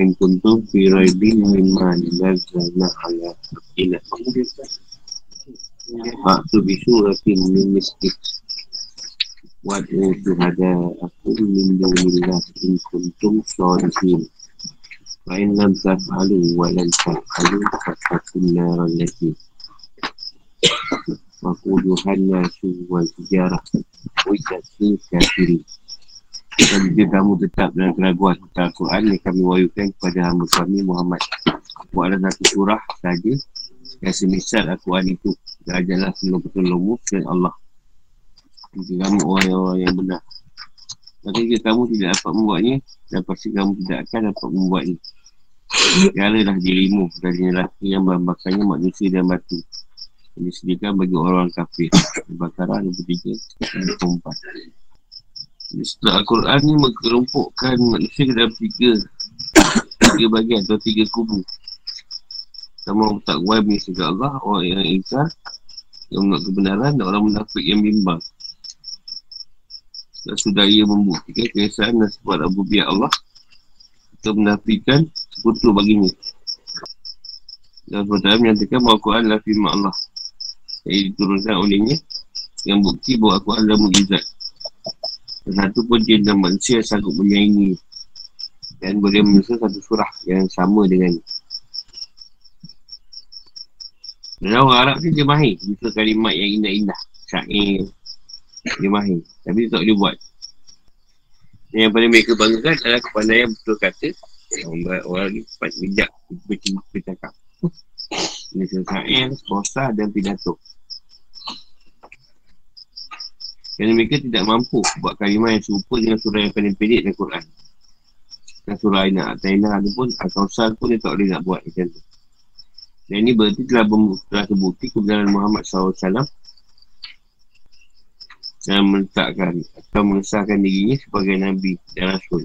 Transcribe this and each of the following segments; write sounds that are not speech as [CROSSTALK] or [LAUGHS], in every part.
In kuntum fi raibin mimma nazzalna ala ila Faktu bisuratin min miskin Wad'u syuhada'akum min dawillah in kuntum salihin Fa'in lam taf'alu wa lam taf'alu Fatakun naran lagi Wakuduhan nasu wal sejarah Wijati kafiri dan jika kamu tetap dalam keraguan tentang Al-Quran yang kami wayukan kepada hamba kami Muhammad. Buatlah satu surah saja yang semisal Al-Quran itu. Dan ajarlah penolong-penolongmu dan Allah. Jika kamu orang-orang yang benar. Maka jika kamu tidak dapat membuatnya, dan pasti kamu tidak akan dapat membuatnya. Jalalah dirimu dari lelaki yang membakarnya manusia dan batu. Yang disediakan bagi orang kafir. Al-Baqarah 23 dan 24. Setelah Al-Quran ni mengelompokkan manusia ke dalam tiga Tiga bagian atau tiga kubu. Sama orang tak kuat misalnya Allah Orang yang ingkar Yang menolak kebenaran dan orang menafik yang bimbang. Dan sudah ia membuktikan keesaan dan sebab Abu Biya Allah Kita menafikan sekutu baginya. Dan SWT menyatakan bahawa Al-Quran adalah Allah Yang diturunkan olehnya Yang bukti bahawa Al-Quran adalah mujizat satu pun jin dan manusia sanggup menyaingi dan boleh menyusun satu surah yang sama dengan dan orang Arab ni dia mahir. Bisa kalimat yang indah-indah. Syair. Dia mahir. Tapi dia tak boleh buat. Yang paling mereka banggakan adalah kepandaian betul kata Orang, ni cepat bijak Bercakap. Bisa syair, prosa dan pidato kerana mereka tidak mampu buat kalimah yang serupa dengan surah yang paling pendek dalam Quran. Dan surah Aina Ataina pun atau Sal pun dia tak boleh nak buat macam tu. Dan ini berarti telah, telah terbukti kebenaran Muhammad SAW dan meletakkan atau mengesahkan dirinya sebagai Nabi dan Rasul.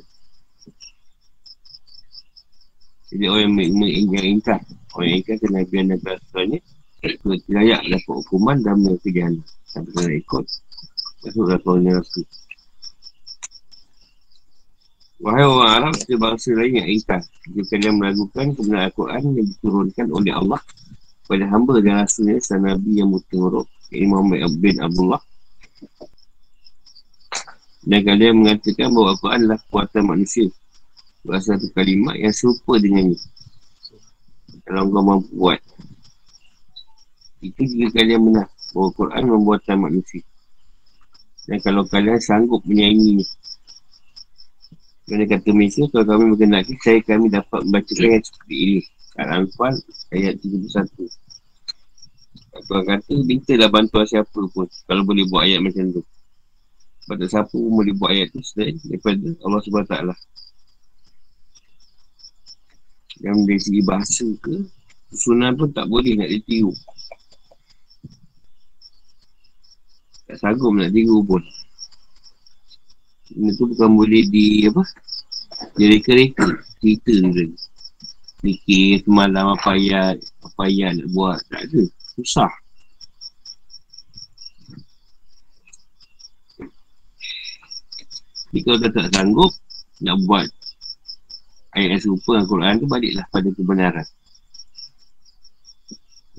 Jadi orang yang mengingkar, orang yang ingkar kenabian dan Rasulnya, tidak layak dapat hukuman dan mereka jalan. Sampai kena ikut Masuk dah tuan neraka. Wahai orang Arab, kita bangsa lain yang ingkar. Jika kalian meragukan kebenaran Al-Quran yang diturunkan oleh Allah kepada hamba dan rasulnya dan Nabi yang muti huruf, Muhammad bin Abdullah. Dan kalian mengatakan bahawa Al-Quran adalah kuatan manusia. Berasal satu kalimat yang serupa dengannya. Kalau kau mampu buat. Itu jika kalian benar bahawa Al-Quran membuatkan manusia. Dan kalau kalian sanggup menyaingi ni. Kerana kata Malaysia Kalau kami berkenalkan Saya kami dapat membacakan yang seperti ini. Al-Anfal ayat 31 Tuan kata Mintalah bantuan siapa pun Kalau boleh buat ayat macam tu. Sebab tak siapa pun boleh buat ayat tu Selain daripada Allah SWT Yang dari segi bahasa ke Susunan pun tak boleh nak ditiru Tak sanggup nak tiru pun. Benda tu bukan boleh di apa? Dia reka-reka cerita tu. Fikir semalam apa ayat, apa ayat nak buat. Tak ada. Susah. Jadi kalau dah tak sanggup nak buat ayat yang serupa dengan Al-Quran tu baliklah pada kebenaran.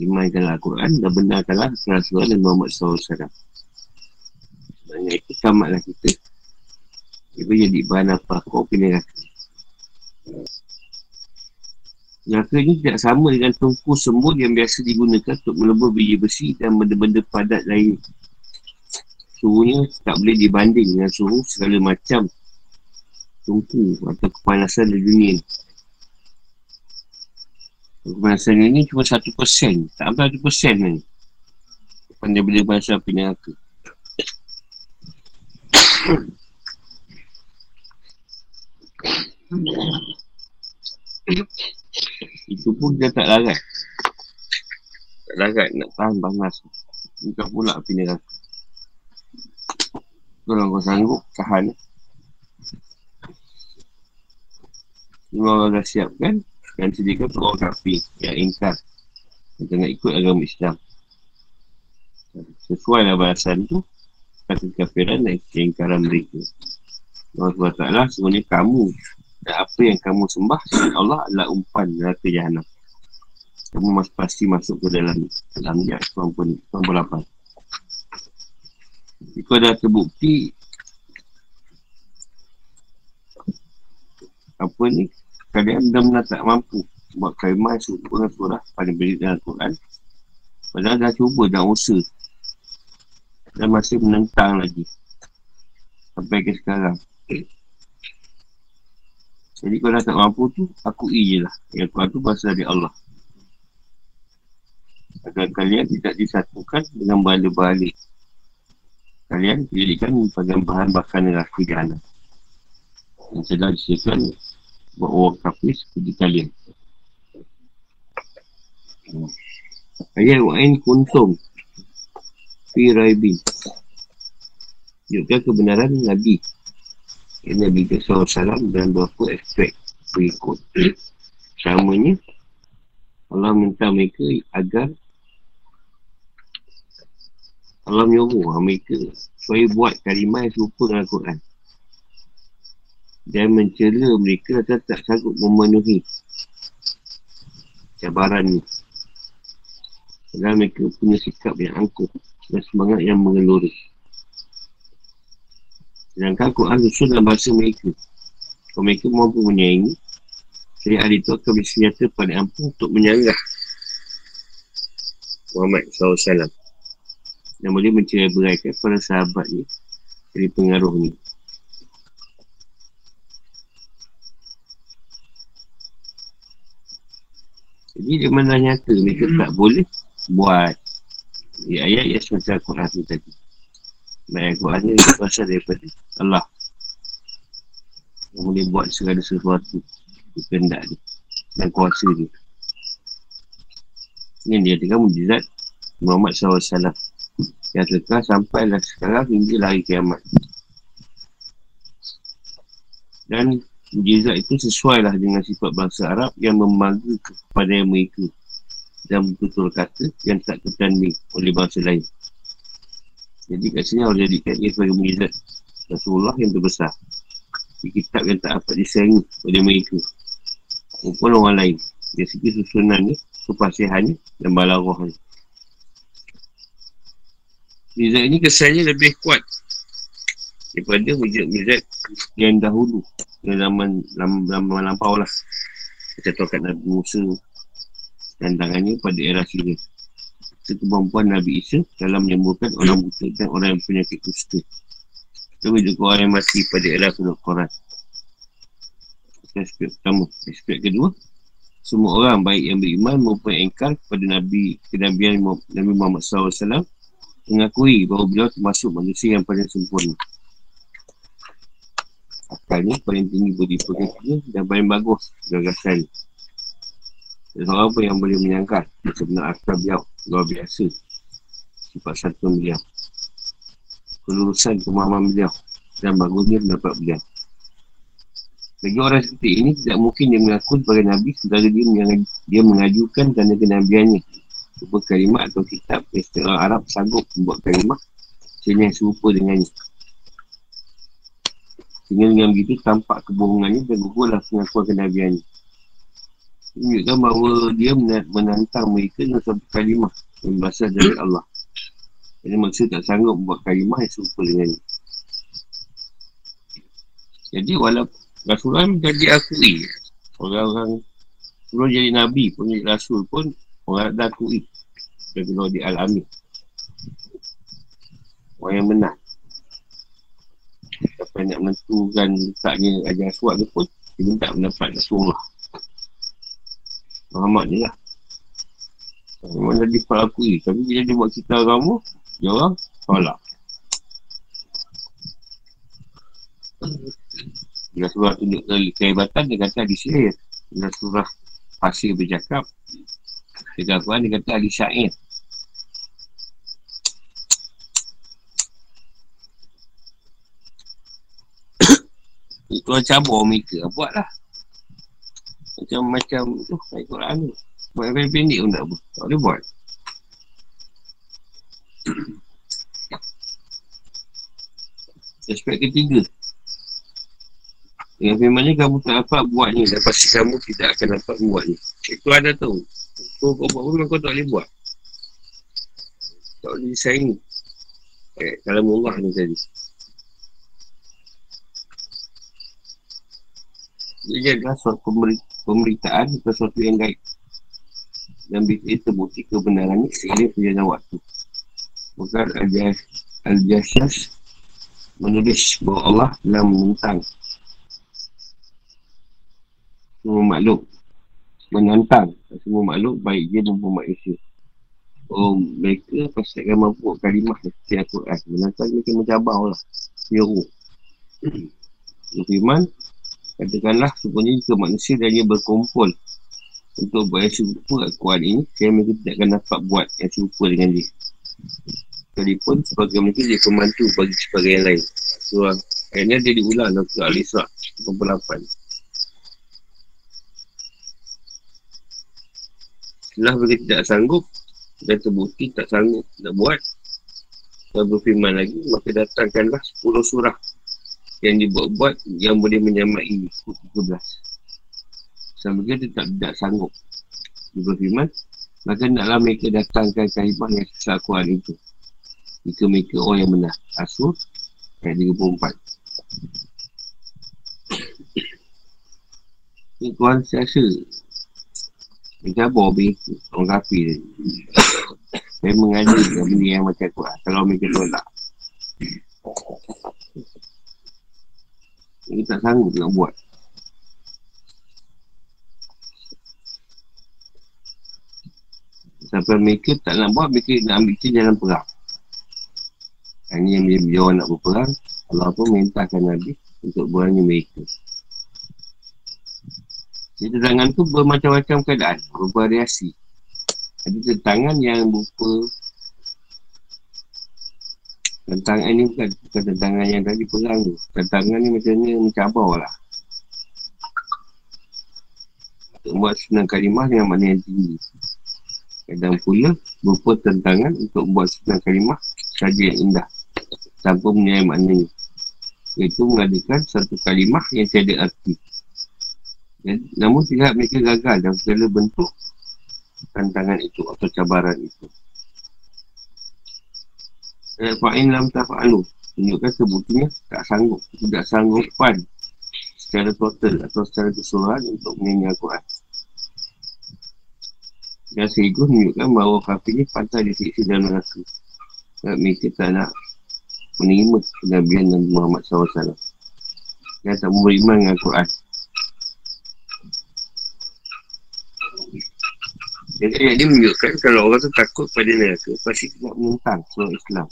Imankanlah Al-Quran dan benarkanlah Rasulullah Muhammad SAW. Sebenarnya itu tamatlah kita boleh jadi bahan apa Kau kena rasa Neraka ni tidak sama dengan tungku semut yang biasa digunakan untuk melebur biji besi dan benda-benda padat lain. Suhunya tak boleh dibanding dengan suhu segala macam tungku atau kepanasan di dunia ni. Kepanasan ini cuma satu persen. Tak sampai satu persen ni. Pandai-pandai bahasa api neraka. Itu pun dia tak larat. Tak larat nak tahan panas. Bukan pula api neraka. Kalau kau sanggup, tahan. Semua orang dah siap kan? Dan sediakan orang kafir yang ingkar. Yang tengah ikut agama Islam. Sesuai lah balasan tu. Kata kafiran dan keingkaran mereka. Allah SWT sebenarnya kamu dan apa yang kamu sembah Allah adalah umpan neraka jahanam. Kamu masih pasti masuk ke dalam dalam dia 98. Jika dah terbukti apa ni kalian benar-benar tak mampu buat kalimah surah surah pada beri dalam Quran padahal dah cuba dah usaha dan masih menentang lagi sampai ke sekarang jadi kalau dah tak mampu tu, akui je lah. Yang kuat tu pasal dari Allah. Agar kalian tidak disatukan dengan bala-bala. Kalian dijadikan pada bahan bakar neraka jana. Yang sedang disediakan buat orang kafir seperti kalian. Ayat wa'in kuntum fi raibin. Juga kebenaran Nabi. Yang Nabi SAW dan berapa aspek berikut. [CLEARS THROAT] Samanya Allah minta mereka agar Allah menyuruh mereka supaya buat kalimah yang serupa dengan Al-Quran. Dan mencela mereka agar tak sanggup memenuhi cabaran ni dan mereka punya sikap yang angkuh dan semangat yang mengeluri Sedangkan Quran susun dalam bahasa mereka. Kalau mereka mampu menyayangi, saya ahli itu akan bersenjata pada ampuh untuk menyanggah Muhammad SAW. Dan boleh mencerai beraikan para sahabatnya dari pengaruh ni. Jadi dia mana nyata mereka tak boleh buat ayat-ayat yang semacam Quran tu tadi. Baik Quran ni berasal daripada Allah. Yang boleh buat segala sesuatu Kehendak dia Dan kuasa dia. Ini dia kata mujizat Muhammad SAW Yang kekal sampailah sekarang hingga hari kiamat. Dan mujizat itu sesuai lah dengan sifat bangsa Arab Yang memanggil kepada mereka Dan betul kata yang tak tertanding oleh bangsa lain. Jadi kat sini Allah jadikan ia sebagai mujizat Rasulullah yang terbesar. Di kitab yang tak dapat disayangi oleh mereka. Maupun orang lain. Dari segi susunannya, kepasihannya dan balarahnya Mujizat ini kesannya lebih kuat Daripada mujizat-mujizat yang dahulu. Yang zaman lampau lah. Kita tahu kat Nabi Musa Dan tangannya pada era sini kemampuan Nabi Isa dalam menyembuhkan orang buta dan orang yang penyakit kusta. Itu juga orang yang mati pada era surat Quran. Aspek pertama. Aspek kedua, semua orang baik yang beriman maupun engkar kepada Nabi kenabian Nabi Muhammad SAW mengakui bahawa beliau termasuk manusia yang paling sempurna. Akalnya paling tinggi budi pekerja dan paling bagus gagasan. Seorang pun yang boleh menyangka sebenarnya akal beliau luar biasa. Sifat satu beliau. Kelulusan pemahaman beliau. Dan bagusnya pendapat beliau. Bagi orang seperti ini tidak mungkin dia mengaku sebagai Nabi sebagai dia, mengajukan, dia mengajukan tanda kenabiannya. Serupa kalimat atau kitab yang setelah Arab sanggup membuat kalimat sehingga serupa dengannya. Sehingga dengan begitu tampak kebohongannya dan gugurlah pengakuan kenabiannya menunjukkan bahawa dia menantang mereka dengan satu kalimah yang berasal dari Allah. Jadi maksud tak sanggup buat kalimah yang serupa dengan ini. Jadi walaupun Rasulullah menjadi akui orang-orang sebelum jadi Nabi pun jadi Rasul pun orang dah akui dia keluar di Al-Amin orang yang benar siapa nak menentukan letaknya ajar suat tu pun dia minta pendapat Rasulullah Muhammad ni lah Memang dah diperakui Tapi bila dia buat kita agama Dia orang tolak Bila surah tunjuk ke kehebatan Dia kata di sini Bila surah pasir bercakap. Dekat Al-Quran dia kata ahli syair. [COUGHS] Itu cabur mereka. Buatlah. Macam-macam tu. Baik Quran tu. Buat yang pendek pun tak apa. Tak boleh buat. [COUGHS] Aspek ketiga. Yang firmannya kamu tak dapat buatnya dan pasti kamu tidak akan dapat buatnya. Itu ada tahu. Kau kau buat pun kau tak boleh buat. Tak boleh disaingi. Eh, kalau Allah ni tadi. Dia adalah suatu pemberitaan atau sesuatu yang gaib. Dan itu terbukti kebenarannya seiring perjalanan waktu. Bukan Al-Jasyas menulis bahawa Allah telah menentang semua makhluk menantang semua makhluk baik dia maupun manusia Oh, mereka pasti akan mampu kalimah seperti Al-Quran. Menantang mereka mencabar lah. Nyuruh. Firman, katakanlah sebenarnya jika manusia dan dia berkumpul untuk buat yang serupa Al-Quran ini, saya mereka tidak akan dapat buat yang serupa dengan dia. Sekalipun sebagai mereka dia pembantu bagi sebagai yang lain. So, akhirnya dia diulang dalam surah Al-Isra' 88. Setelah mereka tidak sanggup dan terbukti tak sanggup nak buat dan berfirman lagi maka datangkanlah 10 surah yang dibuat-buat yang boleh menyamai 13 sampai dia tetap tidak sanggup dia berfirman maka naklah mereka datangkan kalimah yang sesat Quran itu jika mereka orang yang benar Asur ayat 34 Tuan saya rasa dia cabur habis orang kapi. Saya dengan benda yang macam tu lah. Kalau mereka tolak. Mereka tak sanggup nak buat. Sampai mereka tak nak buat, mereka nak ambil cerita jalan perang. Hanya yang bila, bila orang nak berperang, Allah pun mintakan Nabi untuk berani mereka. Jadi tangan tu bermacam-macam keadaan, bervariasi. Ada tantangan yang berupa Tantangan ni bukan, bukan tantangan yang tadi perang tu. Tantangan ni macam ni mencabar lah. Untuk buat senang kalimah dengan makna yang tinggi. Dan pula berupa tantangan untuk buat senang kalimah saja yang indah. Tanpa menyayai maknanya. Iaitu mengadakan satu kalimah yang tiada arti. Ya, namun tidak mereka gagal dalam segala bentuk tantangan itu atau cabaran itu. Ayat fa'in lam tafa'alu Tunjukkan sebutnya tak sanggup. Tidak sanggup pan Secara total atau secara keseluruhan Untuk menyanyi Al-Quran. Dan sehingga menunjukkan bahawa kafir ini pantai disiksa dalam neraka. Dan mereka tak nak Menerima kenabian Nabi Muhammad SAW Dan tak beriman dengan Al-Quran. Jadi ayat ni menunjukkan kalau orang tu takut pada neraka, pasti nak menentang surah Islam.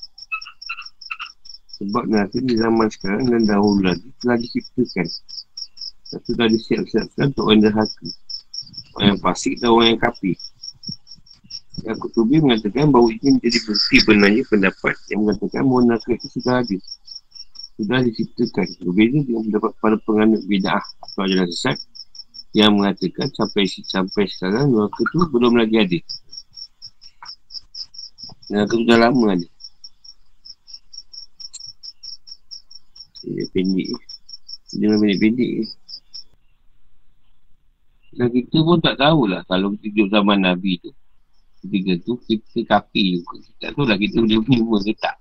Sebab neraka di zaman sekarang dan dahulu lagi telah diciptakan. Satu dah disiap-siapkan untuk orang derhaka. Orang yang fasik dan orang yang kapi. Yang Kutubi mengatakan bahawa ini menjadi bukti benarnya pendapat yang mengatakan bahawa neraka itu sudah ada. Sudah diciptakan. Berbeza dengan pendapat para penganut bida'ah atau ajaran sesat yang mengatakan sampai sampai sekarang neraka tu belum lagi ada. Neraka tu dah lama ada. Dia pendek. Dia memang pendek-pendek. Dan kita pun tak tahulah kalau kita hidup zaman Nabi tu. Ketika tu kita kapi juga. Kita tak tahulah kita boleh [LAUGHS] menerima ke tak.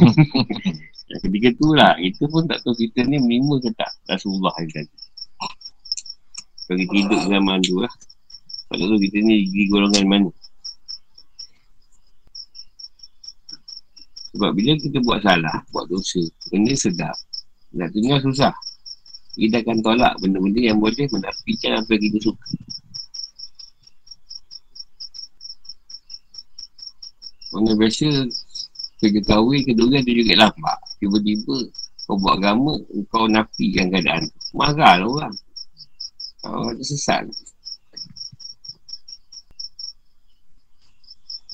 [LAUGHS] Ketika tu lah. Kita pun tak tahu kita ni menerima ke tak. Rasulullah yang kata. Kalau kita hidup zaman tu lah Tak tahu kita ni di golongan mana Sebab bila kita buat salah, buat dosa, benda sedap. Nak tinggal susah. Kita akan tolak benda-benda yang boleh menafikan apa yang kita suka. Orang yang biasa Kita ketahui kedua dia juga lambat Tiba-tiba kau buat agama Kau nafikan keadaan Marah lah orang Orang tu sesat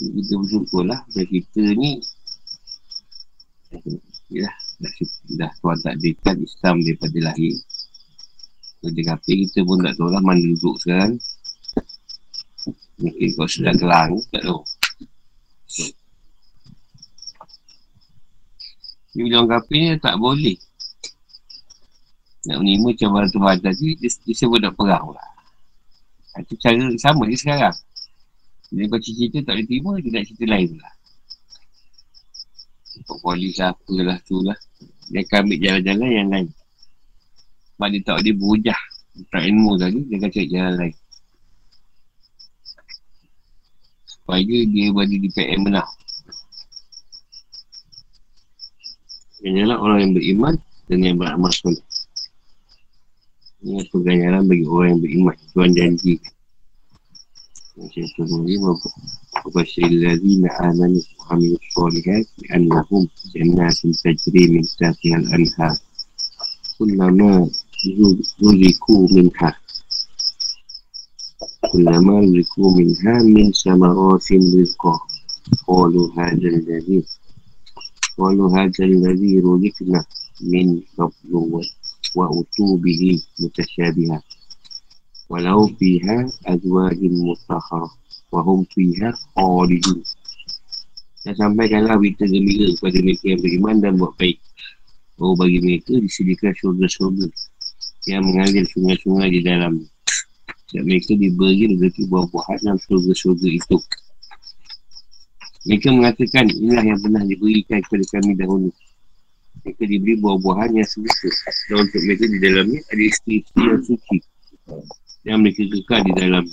Kita bersyukur lah kita ni Ya dah, dah Tuhan tak dekat Islam daripada lahir. Kerja kafe kita pun tak tahu lah Mana duduk sekarang. Mungkin kau sudah kelang Tak tahu. Dia bilang kafe ni tak boleh. Nak menerima cabaran Tuhan tadi Dia, dia sebut nak perang lah. Itu cara sama je sekarang. Bila kau cerita tak boleh terima Dia nak cerita lain Untuk polis lah apalah tu lah Dia akan ambil jalan-jalan yang lain Sebab dia tak boleh berujah Tak ilmu tadi Dia akan cari jalan lain Supaya dia berada di PM benar Hanyalah orang yang beriman dan yang beramal soleh. Ini apa ganjaran bagi orang yang beriman. Tuhan janji. وبشر الذين آمنوا وعملوا الصالحات أنهم جنات تجري من تحتها الأنهار. كلما رزقوا منها كلما رزقوا منها من ثمرات رزقا. قالوا هذا الذي قالوا هذا الذي رزقنا من قبل وأتوا به متشابها. Walau fiha azwajin mutahara wa hum fiha khalidun. Dan sampaikanlah berita gembira kepada mereka yang beriman dan buat baik. Oh bagi mereka disediakan syurga-syurga yang mengalir sungai-sungai di dalam. Dan mereka diberi rezeki buah-buahan dalam syurga-syurga itu. Mereka mengatakan inilah yang pernah diberikan kepada kami dahulu. Mereka diberi buah-buahan yang sebuka. Dan untuk mereka di dalamnya ada isteri-isteri yang suci. Yang mereka kekal di dalam.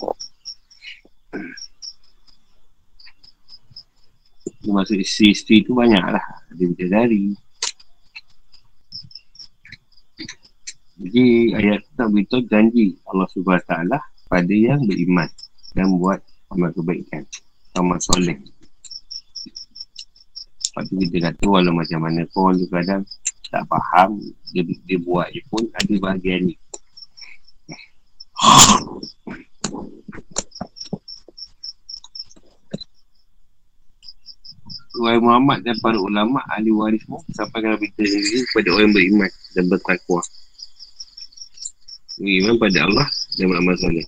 Maksud isteri-isteri itu banyaklah. Ada bidadari. Jadi ayat tak beritahu janji Allah SWT pada yang beriman dan buat amal kebaikan. Amal soleh. Lepas tu kita kata walau macam mana pun tu kadang tak faham dia, dia buat je pun ada bahagian ni. Wahai Muhammad dan para ulama ahli waris mu sampai kalau kita ini kepada orang beriman dan bertakwa. Beriman pada Allah dan beramal soleh.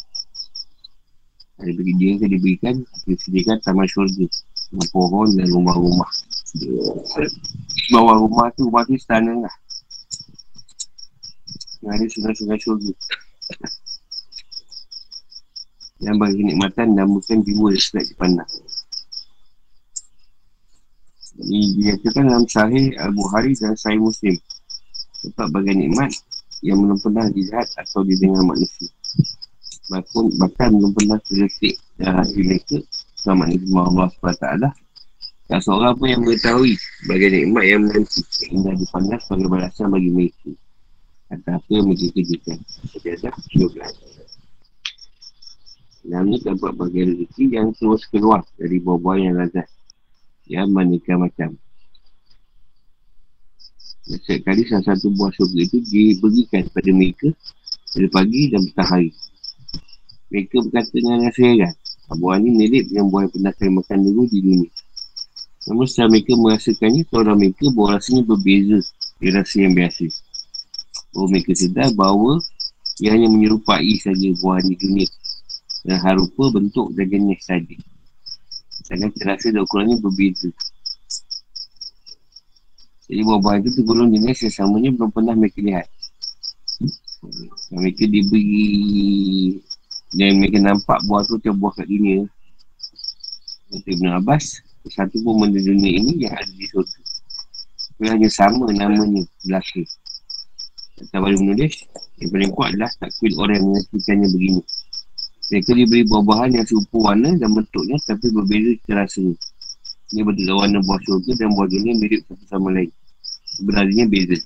Ada bagi dia yang diberikan, disediakan taman syurga, pohon dan rumah-rumah bawah rumah tu rumah tu istana lah yang ada sungai-sungai syurga yang bagi kenikmatan dan bukan jiwa yang sedap dipandang ini dinyatakan dalam sahih Al-Buhari dan sahih Muslim. Sebab bagi nikmat yang belum pernah dilihat atau didengar manusia. Bahkan, bahkan belum pernah terletik dan hati mereka sama ini Allah SWT Tak seorang pun yang mengetahui bagi nikmat yang menanti indah dipandang sebagai balasan bagi mereka. Kata apa yang mereka kerjakan? Kerjakan 12 dalam ni terdapat bagian rezeki yang terus keluar dari buah-buah yang lazat. Yang manikah macam. Setiap kali salah satu buah surga itu diberikan kepada mereka Pada pagi dan petang hari. Mereka berkata dengan rasa heran ah, Buah ini milik dengan buah yang pernah saya makan dulu di dunia. Namun setelah mereka merasakannya orang mereka buah rasanya berbeza Dengan rasa yang biasa. Oh mereka sedar bahawa Ia hanya menyerupai saja buah di dunia. Dan harupa bentuk dan jenis saja. Sedangkan terasa dan ukurannya berbeza. Jadi buah-buah itu tergolong jenis yang samanya belum pernah mereka lihat. Mereka diberi dan mereka nampak buah tu macam buah kat dunia. Kata Ibn Abbas, satu pun benda dunia ini yang ada di surga. Dia hanya sama namanya belaka. Kata baru menulis, yang paling kuat adalah takwil orang yang mengakikannya begini. Mereka diberi buah-buahan yang serupa warna dan bentuknya tapi berbeza secara rasanya. Ini bentuk warna buah surga dan buah dunia mirip satu sama lain. Sebenarnya beza.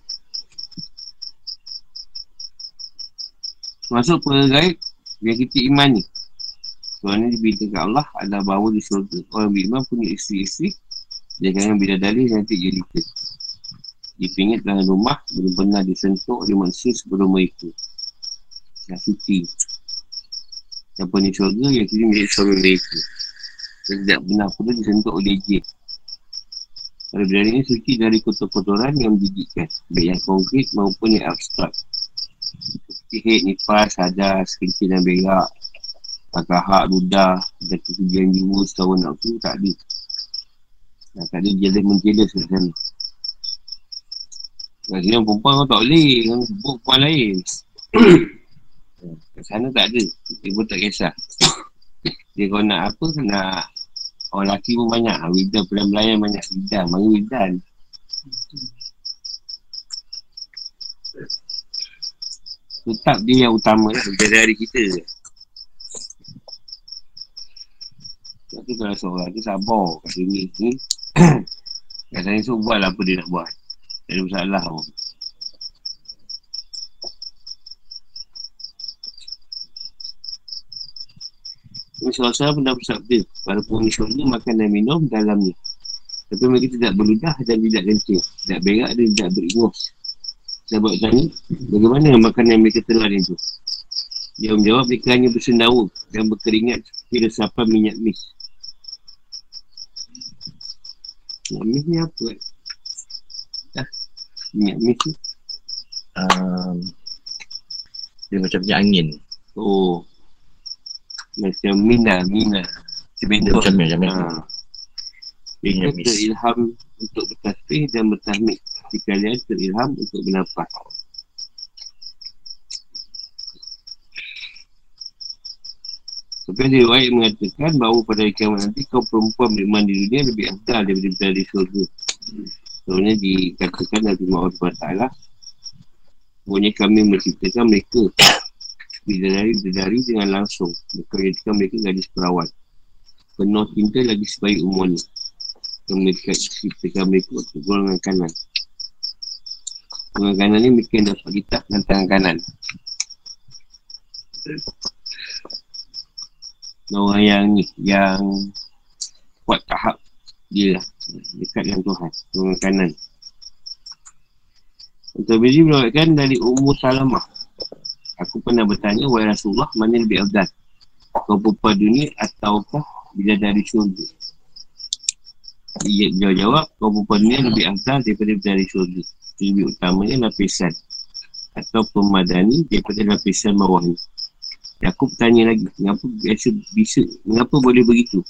Masuk perkara gaib yang kita imani. Soalan ini diberitakan Allah adalah bahawa di syurga orang beriman punya isteri-isteri jangan yang bila dalih nanti jadi ke dipingit dalam rumah pernah disentuh oleh manusia sebelum mereka dah suci yang punya syurga yang kini milik suami mereka Dan tidak pernah pula disentuh oleh jin. Pada berani ini suci dari kotor-kotoran yang menjijikkan. Baik yang konkret maupun yang abstrak. Hit, nipas, hadas, kencing dan berak. Takahak, ludah, dan kesujian jiwa setahun nak tu, tak ada. Nah, tak ada jealous menjealous kat sana. Sini perempuan kau tak boleh. Kau perempuan lain. [CLEARS THROAT] kat sana tak ada. Dia pun tak kisah. [COUGHS] Dia kau nak apa, nak orang lelaki pun banyak. Widah pelayan-pelayan banyak. Widah, mana widah Tetap dia yang utama lah. Dari hari kita Tapi kalau seorang tu sabar kat sini ni. [COUGHS] kat sana tu buat lah apa dia nak buat. Tak ada masalah pun. SAW pernah bersabda Para penghuni syurga makan dan minum dalamnya. Tapi mereka tidak berludah dan tidak kencing Tidak berak dan tidak beringus Sahabat tanya Bagaimana makan yang mereka telan itu Dia menjawab mereka hanya bersendawa Dan berkeringat seperti resapan minyak mis. Minyak mis ni apa eh? Ah, minyak mis tu. Um, Dia macam minyak angin. Oh macam Mina, Mina. Sebentar. Macam Mina, macam Mina. Mereka terilham untuk bertasbih dan bertahmid. Si kalian terilham untuk bernafas. Tapi ada riwayat mengatakan bahawa pada kiamat nanti kau perempuan beriman di dunia lebih afdal daripada berada di surga. Sebenarnya dikatakan Nabi Muhammad SWT Pokoknya kami menciptakan mereka bidadari-bidadari dengan langsung. Berkata mereka gadis perawan Penuh cinta lagi sebaik umurnya. Yang mereka ciptakan mereka untuk golongan kanan. Golongan kanan ni mereka dapat kitab dengan tangan kanan. Orang yang ni, yang kuat tahap dia lah Dekat dengan Tuhan, golongan kanan. Untuk Bezi berkatakan dari umur salamah Aku pernah bertanya, Wahai Rasulullah, mana lebih afdal? Kau perempuan dunia ataukah bila dari syurga? Ia jawab, jawab kau perempuan dunia lebih afdal daripada dari syurga. Lebih utamanya lapisan. Atau pemadani daripada lapisan bawah ni. Aku bertanya lagi, mengapa biasa bisa, mengapa boleh begitu?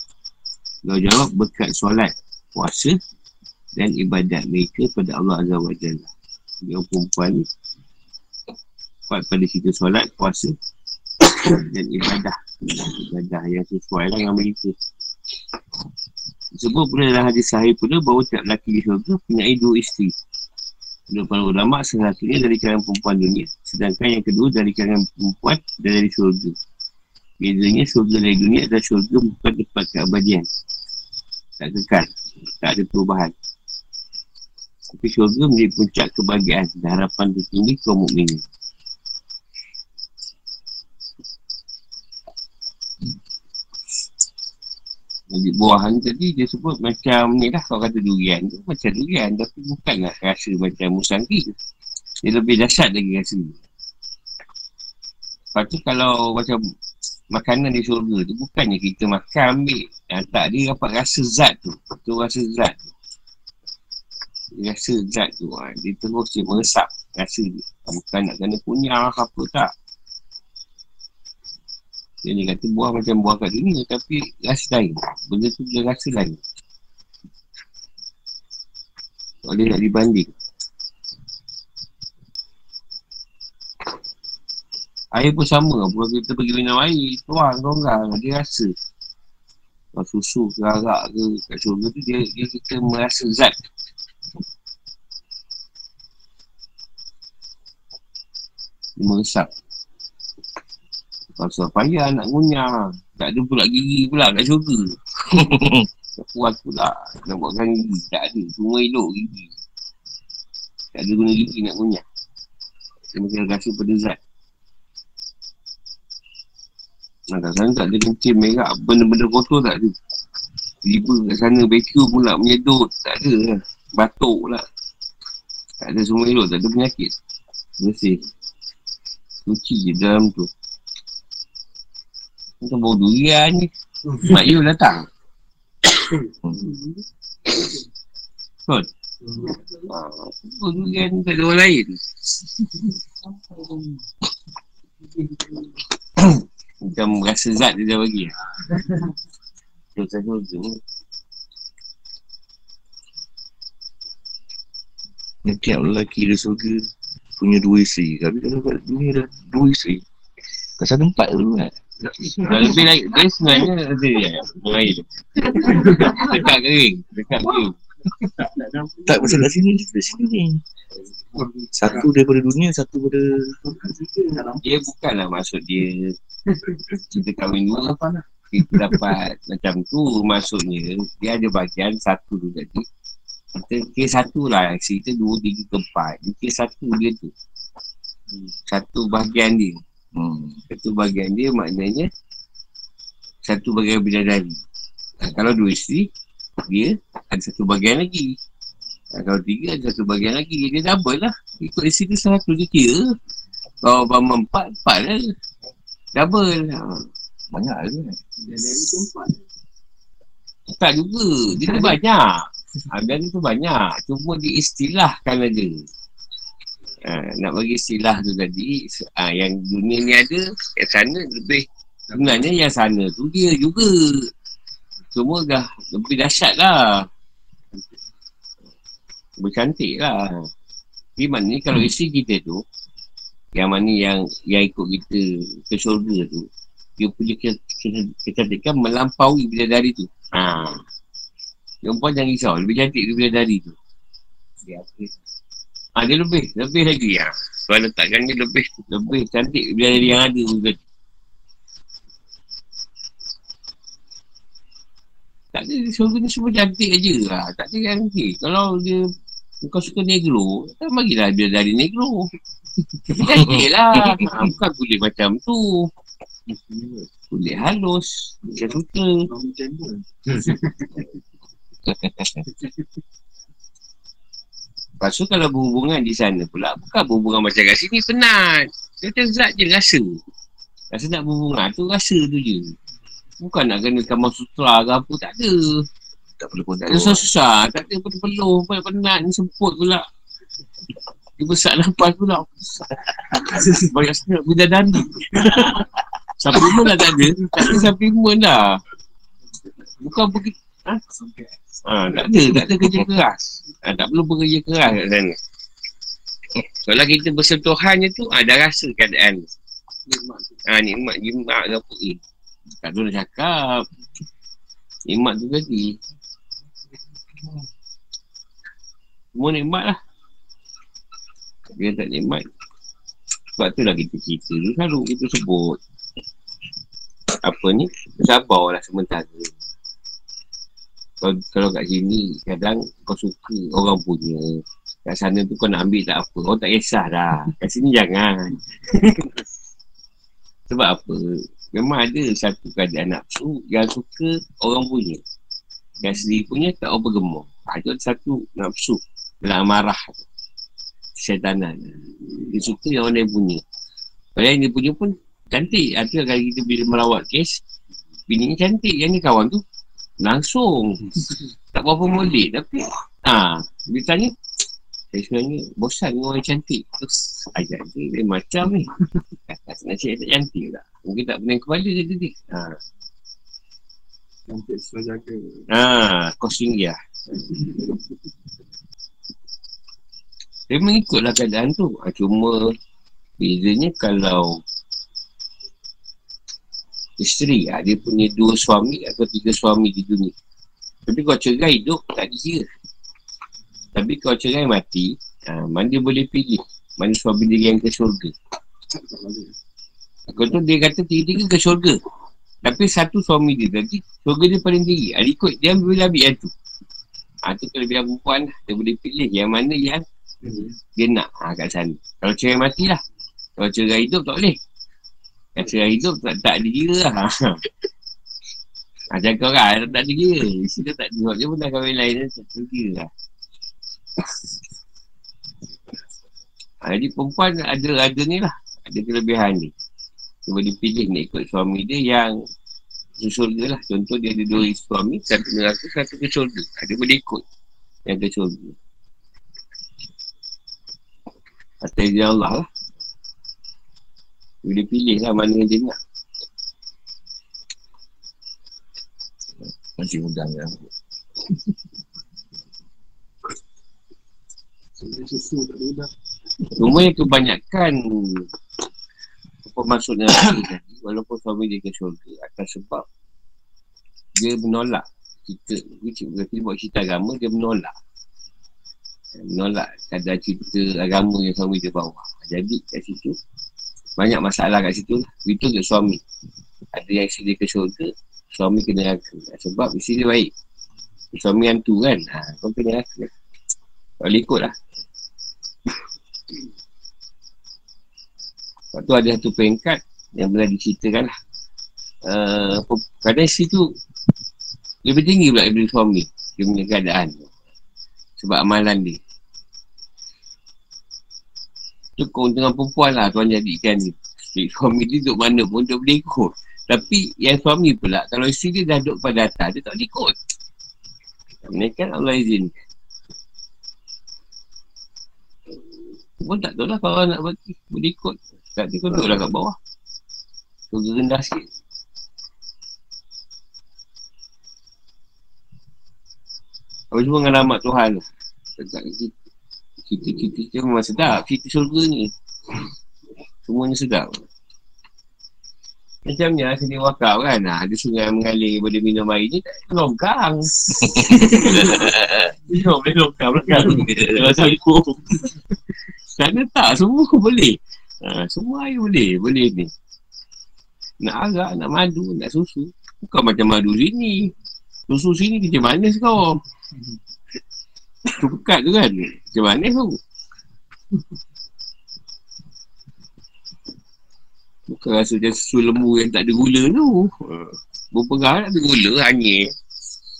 Kau jawab, berkat solat, puasa dan ibadat mereka pada Allah Azza wa Jalla. Dia perempuan ni kuat pada kita solat, puasa. [COUGHS] Dan ibadah. Ibadah yang sesuai lah dengan mereka. Sebut pula dalam hadis sahih pula bahawa tiap lelaki di syurga punya dua isteri. Menurut para ulama, satunya dari kalangan perempuan dunia Sedangkan yang kedua dari kalangan perempuan dan dari syurga. Bezanya syurga dari dunia adalah syurga bukan tempat keabadian. Tak kekal, tak ada perubahan. Tapi syurga menjadi puncak kebahagiaan dan harapan tertinggi kaum mukminin. Jadi buah ni tadi dia sebut macam ni lah kau kata durian tu. Macam durian tapi bukanlah rasa macam musangki dia lebih dahsyat lagi rasa lepas tu kalau macam makanan di surga tu bukannya kita makan ambil. Yang tak dia dapat rasa zat tu. Tu rasa zat tu. Dia rasa zat tu ha. dia terus dia meresap rasa dia. Bukan nak kena punya apa tak yang dia kata buah macam buah kat dunia Tapi rasa lain. Benda tu dia rasa lain. Boleh nak dibanding. Air pun sama. Kalau kita pergi minum air Tuang orang. Dia rasa. Kalau susu ke arak ke Kat syurga tu dia, dia kita merasa zat. Dia meresap Pasal payah nak ngunyah. Tak ada pula gigi pula kat syurga [LAUGHS] Tak puas pula. Nak buatkan gigi. Tak ada. Semua elok gigi. Tak ada guna gigi nak ngunyah. Dia mesti rasa pada zat Nah, kat sana tak ada kencing merah. Benda-benda kotor tak ada. Tiba kat sana vacuum pula menyedut. Tak ada lah. Batuk pula. Tak ada semua elok. Tak ada penyakit. Bersih. Suci je dalam tu bau durian ni. Mak Yu datang. Kot. Apa tu kan tak ada orang lain. Macam rasa zat dia dah bagi. Tu. Yang tiap lelaki di surga punya dua isteri. Tapi kalau kat dunia dah dua isteri. Kat sana empat tu kan. Dah lebih lagi. Dia sebenarnya ada ya. Lain. Dekat kering. Dekat kering. Tak pasal kat sini, di sini ni. Satu daripada dunia, satu daripada Dia bukanlah maksud dia kita kahwin dua kita dapat [LAUGHS] macam tu maksudnya dia ada bahagian satu tu tadi kita kira satu lah kita dua tiga ke empat dia kira satu dia tu satu bahagian dia hmm. satu bahagian dia maknanya satu bahagian bidadari. Ha, kalau dua isteri dia ada satu bahagian lagi. Ha, kalau tiga ada satu bahagian lagi. Dia double lah. Ikut isteri dia satu dia kira. Kalau bama empat empat lah double. Ha. banyak ke kan? tak juga. Dia tu banyak. Harga tu banyak. Cuma diistilahkan aja ha, Nak bagi istilah tu tadi ha, Yang dunia ni ada Yang sana lebih Sebenarnya yang sana tu dia juga. Cuma dah lebih dahsyat lah. Lebih cantik lah. Di mana ni kalau isteri kita tu Yang mana yang Yang ikut kita Ke syurga tu Dia punya kecantikan Melampaui bidadari tu. Haa Perempuan jangan risau Lebih cantik daripada dari tu Ha, dia lebih Lebih lagi ya. Kalau letakkan dia lebih Lebih cantik daripada dari yang ada tadi Tak ada Surga ni semua cantik aja lah Tak ada yang okay. Kalau dia Kau suka negro Tak bagilah biar dari negro. [LAUGHS] Cantik lah. Ha, Bukan kulit macam tu. Kulit halus Macam suka [LAUGHS] Lepas tu kalau berhubungan di sana pula Bukan berhubungan macam kat sini penat. Macam zat je rasa. Rasa nak berhubungan tu rasa tu je. Bukan nak kena kamar sutra ke apa Tak ada. Tak perlu pun Tak ada susah-susah Tak ada peluh Penat ni semput pula. Dia besar nafas pula. Banyak sangat Bida dandi Supplement dah tak ada Tak ada supplement dah. Bukan pergi Ha? Ha, tak ada, tak ada kerja keras. Ha, tak perlu bekerja keras kat sana. Kalau kita bersentuhannya tu, ha, dah rasa keadaan. Ha, nikmat jimat ke apa. Eh, tak tahu nak cakap. Nikmat tu tadi. Semua nikmat lah. Dia tak nikmat. Sebab tu lah kita cerita tu selalu kita sebut. Apa ni? Sabarlah sementara kalau, kalau kat sini kadang kau suka orang punya kat sana tu kau nak ambil tak apa orang tak kisah dah. Kat sini jangan. [LAUGHS] Sebab apa? Memang ada satu keadaan nafsu yang suka orang punya. Yang sendiri punya tak apa gemuk ada satu nafsu dalam marah syaitanan dia suka yang orang lain punya. Kalau yang dia punya pun cantik. Ada kali kita bila merawat kes bini cantik. Yang ni kawan tu Langsung. Tak berapa molek Tapi ha, Dia tanya Saya sebenarnya Bosan dengan orang cantik. Terus Ajak dia Dia macam ni. Kata tak cantik tak Mungkin tak pernah kepala dia tadi. Ha. Cantik sudah jaga. Ha, kos tinggi lah. Dia mengikutlah keadaan tu. Ha, Cuma Bezanya kalau isteri. Ha, dia punya dua suami atau tiga suami di dunia. Tapi kalau cerai hidup tak dikira tapi kalau cerai mati ha, mana dia boleh pilih? Mana suami dia yang ke syurga? Kalau tu dia kata tiga-tiga ke syurga? Tapi satu suami dia tadi syurga dia paling tinggi. Ha, ikut dia ambil ambil yang tu. Ha, tu kelebihan perempuan dia boleh pilih yang mana yang dia nak. Ha, kat sana. Kalau cerai mati lah kalau cerai hidup tak boleh yang cerai hidup tak, tak dikira lah. [LAUGHS] Macam kau kan, tak dikira. Isi tu tak dikira. Dia pun dah kahwin lain, tak dikira lah. Ha, [LAUGHS] jadi perempuan ada ada ni lah. Ada kelebihan ni. Dia boleh pilih nak ikut suami dia yang Masuk syurga lah. Contoh dia ada dua suami, satu neraka, satu ke syurga. Dia boleh ikut yang ke syurga. Atas izin Allah lah. Dia pilih lah mana yang dia nak. Masih mudah ya. [LAUGHS] Cuma yang kebanyakan apa maksudnya tadi [COUGHS] walaupun suami dia ke syurga atas sebab dia menolak kita berarti buat cerita agama dia menolak menolak kadar cerita agama yang suami dia bawa jadi kat situ banyak masalah kat situ itu ke suami ada yang isteri ke syurga suami kena neraka sebab isteri dia baik suami hantu kan ha, kau kena neraka kalau ikut lah Lepas tu ada satu peringkat yang pernah diceritakan lah. Uh, kadang isteri tu lebih tinggi pula daripada suami. Dia punya keadaan tu. Sebab amalan dia. Tu dengan perempuan lah tuan jadikan ni. Jadi, [LAUGHS] suami dia duduk mana pun dia boleh ikut. Tapi yang suami pula, kalau isteri dia dah duduk pada atas, dia tak boleh ikut. Ini kan Allah izin. Pun tak tahu lah kalau nak bagi, boleh ikut. Tak dia duduk lah kat bawah. Surga rendah sikit. Apa semua dengan rahmat Tuhan Cerita-cerita memang sedap Cerita surga ni Semuanya sedap Macamnya sini wakaf kan ha, Ada sungai mengalir boleh minum air ni Tak ada longkang [LAUGHS] Dia boleh longkang belakang Kalau sangkuk Sana tak semua boleh Ha, semua air boleh, boleh ni. Nak arak, nak madu, nak susu. Bukan macam madu sini. Susu sini macam mana kau? Tu pekat tu kan? Macam mana tu? Bukan rasa macam susu lembu yang tak ada gula tu. Berperah tak ada gula, hanyir.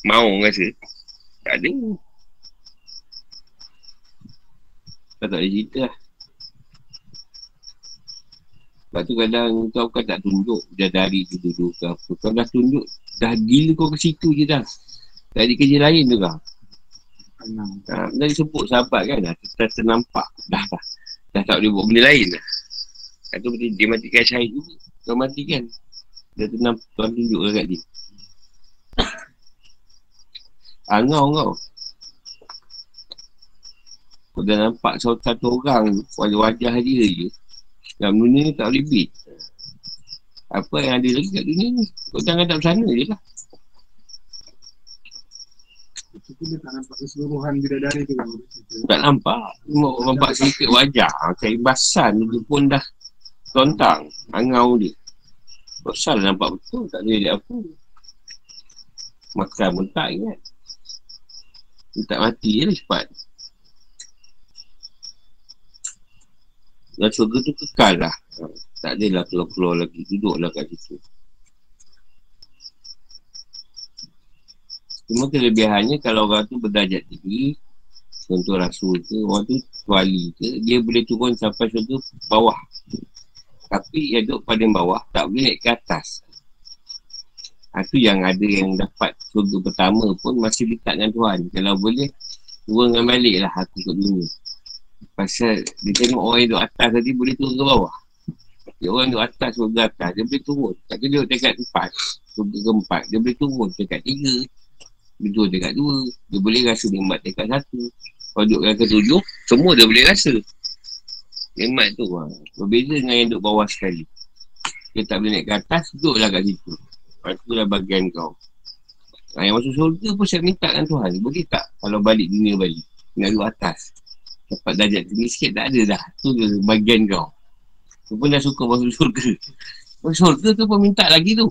Mau rasa. Tak ada. Tak tak ada cerita lah. Sebab tu kadang kau kan tak tunjuk Dah dari tu dulu ke apa Kau dah tunjuk Dah gila kau ke situ je dah Tak ada kerja lain tu kau Ha, dah disebut sahabat kan dah, dah ternampak. Dah dah. Dah tak boleh buat benda lain dah. Kata berarti dia matikan syahid tu kau matikan dah ternampak Tuhan tunjuk kat dia. [COUGHS] Angau kau Kau dah nampak satu, satu orang Wajah-wajah dia je. Dalam dunia ni tak boleh beat. Apa yang ada lagi kat dunia ni? Kau jangan tak sana je lah. Dia tak nampak keseluruhan bidadari tu. Tak nampak. Cuma nampak sedikit wajah. Macam ibasan tu pun dah lontang. Angau dia. Besar nampak betul. Tak ada apa. Makan pun tak ingat. Dia tak mati je lah cepat. Dan syurga tu kekal lah. Tak adalah keluar-keluar lagi. Duduklah kat situ. Cuma kelebihannya kalau orang tu berdajat tinggi, contoh rasul ke, orang tu wali ke, dia boleh turun sampai syurga bawah. Tapi yang duduk pada bawah, tak boleh naik ke atas. Itu ha, yang ada yang dapat syurga pertama pun masih dekat dengan Tuhan. Kalau boleh, turun dengan balik lah aku ke dunia. Pasal dia tengok orang yang duduk atas tadi boleh turun ke bawah. Dia orang duduk atas, surga atas. Dia boleh turun. Tak kena duduk dekat empat. Surga keempat. Dia boleh turun dekat tiga. Turun dekat dua. Dia boleh rasa nikmat dekat satu. Kalau duduk dekat tujuh, semua dia boleh rasa. Nikmat tu. Ha. Berbeza dengan yang duduk bawah sekali. Dia tak boleh naik ke atas, duduklah kat situ. Lepas tu lah bagian kau. Ha, yang masuk surga pun saya minta dengan Tuhan. Boleh tak kalau balik dunia balik? Nak duduk atas. Dapat darjat tinggi sikit tak ada dah. Tu bagian kau. Tu pun dah suka masuk syurga. [LAUGHS] Masuk syurga tu pun minta lagi tu.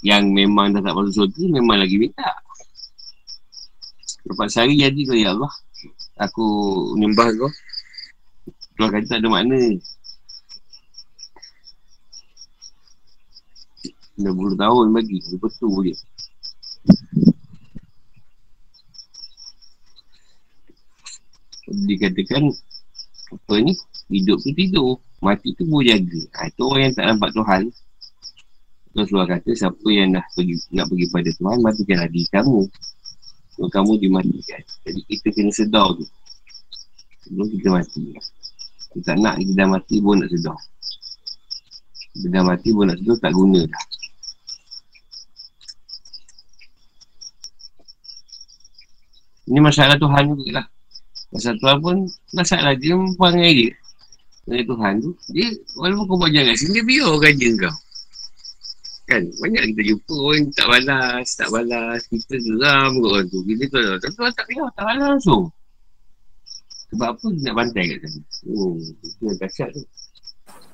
Yang memang dah tak masuk syurga memang lagi minta. Lepas sehari jadi tu ya Allah. Aku nyembah kau. Tuhan kata tak ada makna. Dah puluh tahun bagi. Betul je. dikatakan apa ni hidup tu tidur mati tu boleh jaga ha, itu orang yang tak nampak Tuhan Rasulullah kata siapa yang dah pergi, nak pergi pada Tuhan matikanlah diri kamu. Kalau kamu dimatikan. Jadi kita kena sedar tu. Sebelum kita mati. Kita tak nak kita dah mati pun nak sedar. Kita dah mati pun nak sedar tak guna dah. Ini masalah Tuhan juga lah. Masalah Tuhan pun masalah dia mempunyai dia. Tuhan tu, dia walaupun kau buat jalan sini, dia biar kerja kau. Kan? Banyak kita jumpa orang tak balas, tak balas. Kita geram kot orang tu. Kita tu. Tapi orang tak biar, tak balas langsung. Sebab apa nak bantai kat sana? Oh, itu yang kasar tu.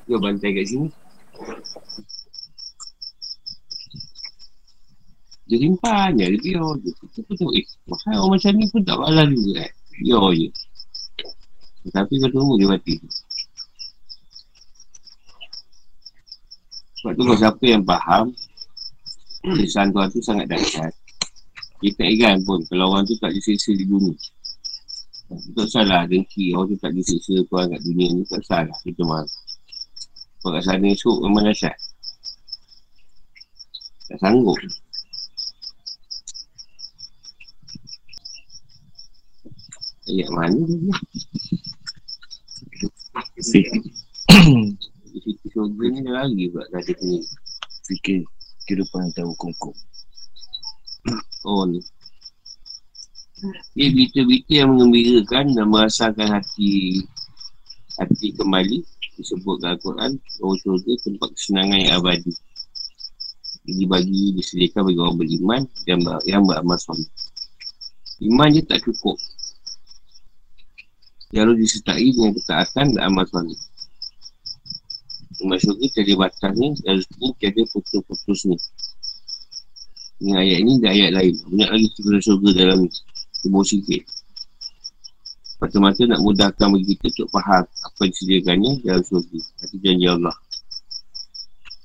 Dia bantai kat sini. Dia simpan je, dia biar je. Kita pun tengok, eh, mahal orang macam ni pun tak balas juga kan. Biar je. Tapi kau tunggu dia mati. Sebab tu kalau siapa yang faham, Lisan Tuhan tu sangat dahsyat. Kita ingat pun kalau orang tu tak disiksa di dunia. Tak salah dengki orang tu tak disiksa Tuhan kat dunia ni. Tak salah kita marah. Kalau kat sana esok memang dahsyat. Tak sanggup. Ayat mana dia? Di situ surga ni dah lari pula ada ni. Fikir kehidupan tahu kongkong. [CLEARS THROAT] Oh ni. Dia berita-berita yang mengembirakan dan merasakan hati hati kembali disebut dalam Al-Quran bahawa surga tempat kesenangan yang abadi. Dibagi, disediakan bagi orang beriman yang, yang beramal soleh. Iman je tak cukup. Dia harus disertai dengan ketaatan dan amal soleh. Iman syurga tiada batas ni dan rezeki tiada putus-putus ni. Ini ayat ni dan ayat lain. Banyak lagi cerita syurga dalam ni. Cuba sikit. Mata-mata nak mudahkan bagi kita untuk faham apa yang disediakannya dalam syurga. Hati janji Allah.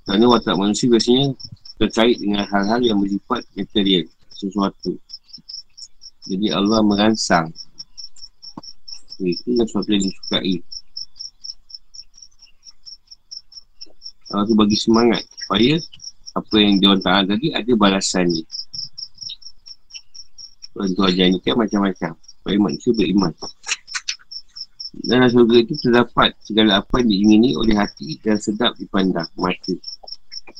Kerana watak manusia biasanya terkait dengan hal-hal yang bersifat material. Sesuatu. Jadi Allah merangsang. Itu yang sesuatu yang disukai. Allah tu bagi semangat supaya apa yang dia orang tadi ada balasan ni. Tuhan tu ajar ni kan macam-macam. Supaya manusia beriman. Dalam surga itu terdapat segala apa yang diingini oleh hati dan sedap dipandang mata.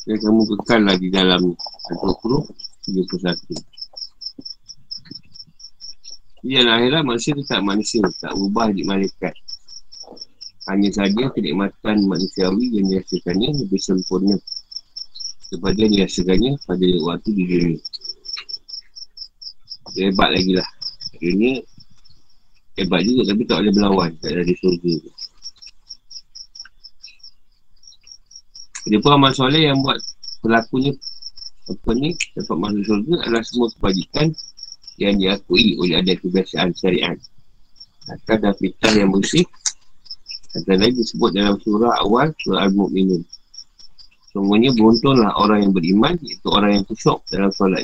Dan kamu kekal lah di dalam satu huruf 31. Di akhirat manusia tetap manusia, tak berubah di malaikat. Hanya saja kenikmatan manusiawi yang dirasakannya lebih sempurna daripada yang dirasakannya pada waktu di dunia. Dia hebat lagi lah. Dunia hebat juga tapi tak boleh berlawan. Tak ada di surga. Dia pun amal soleh yang buat pelakunya apa ni dapat masuk surga adalah semua kebajikan yang diakui oleh ada kebiasaan syariat. Akan dan fitah yang bersih Antara lain disebut dalam surah awal surah Al-Mu'minun. Semuanya beruntunglah orang yang beriman iaitu orang yang kusyuk dalam solat.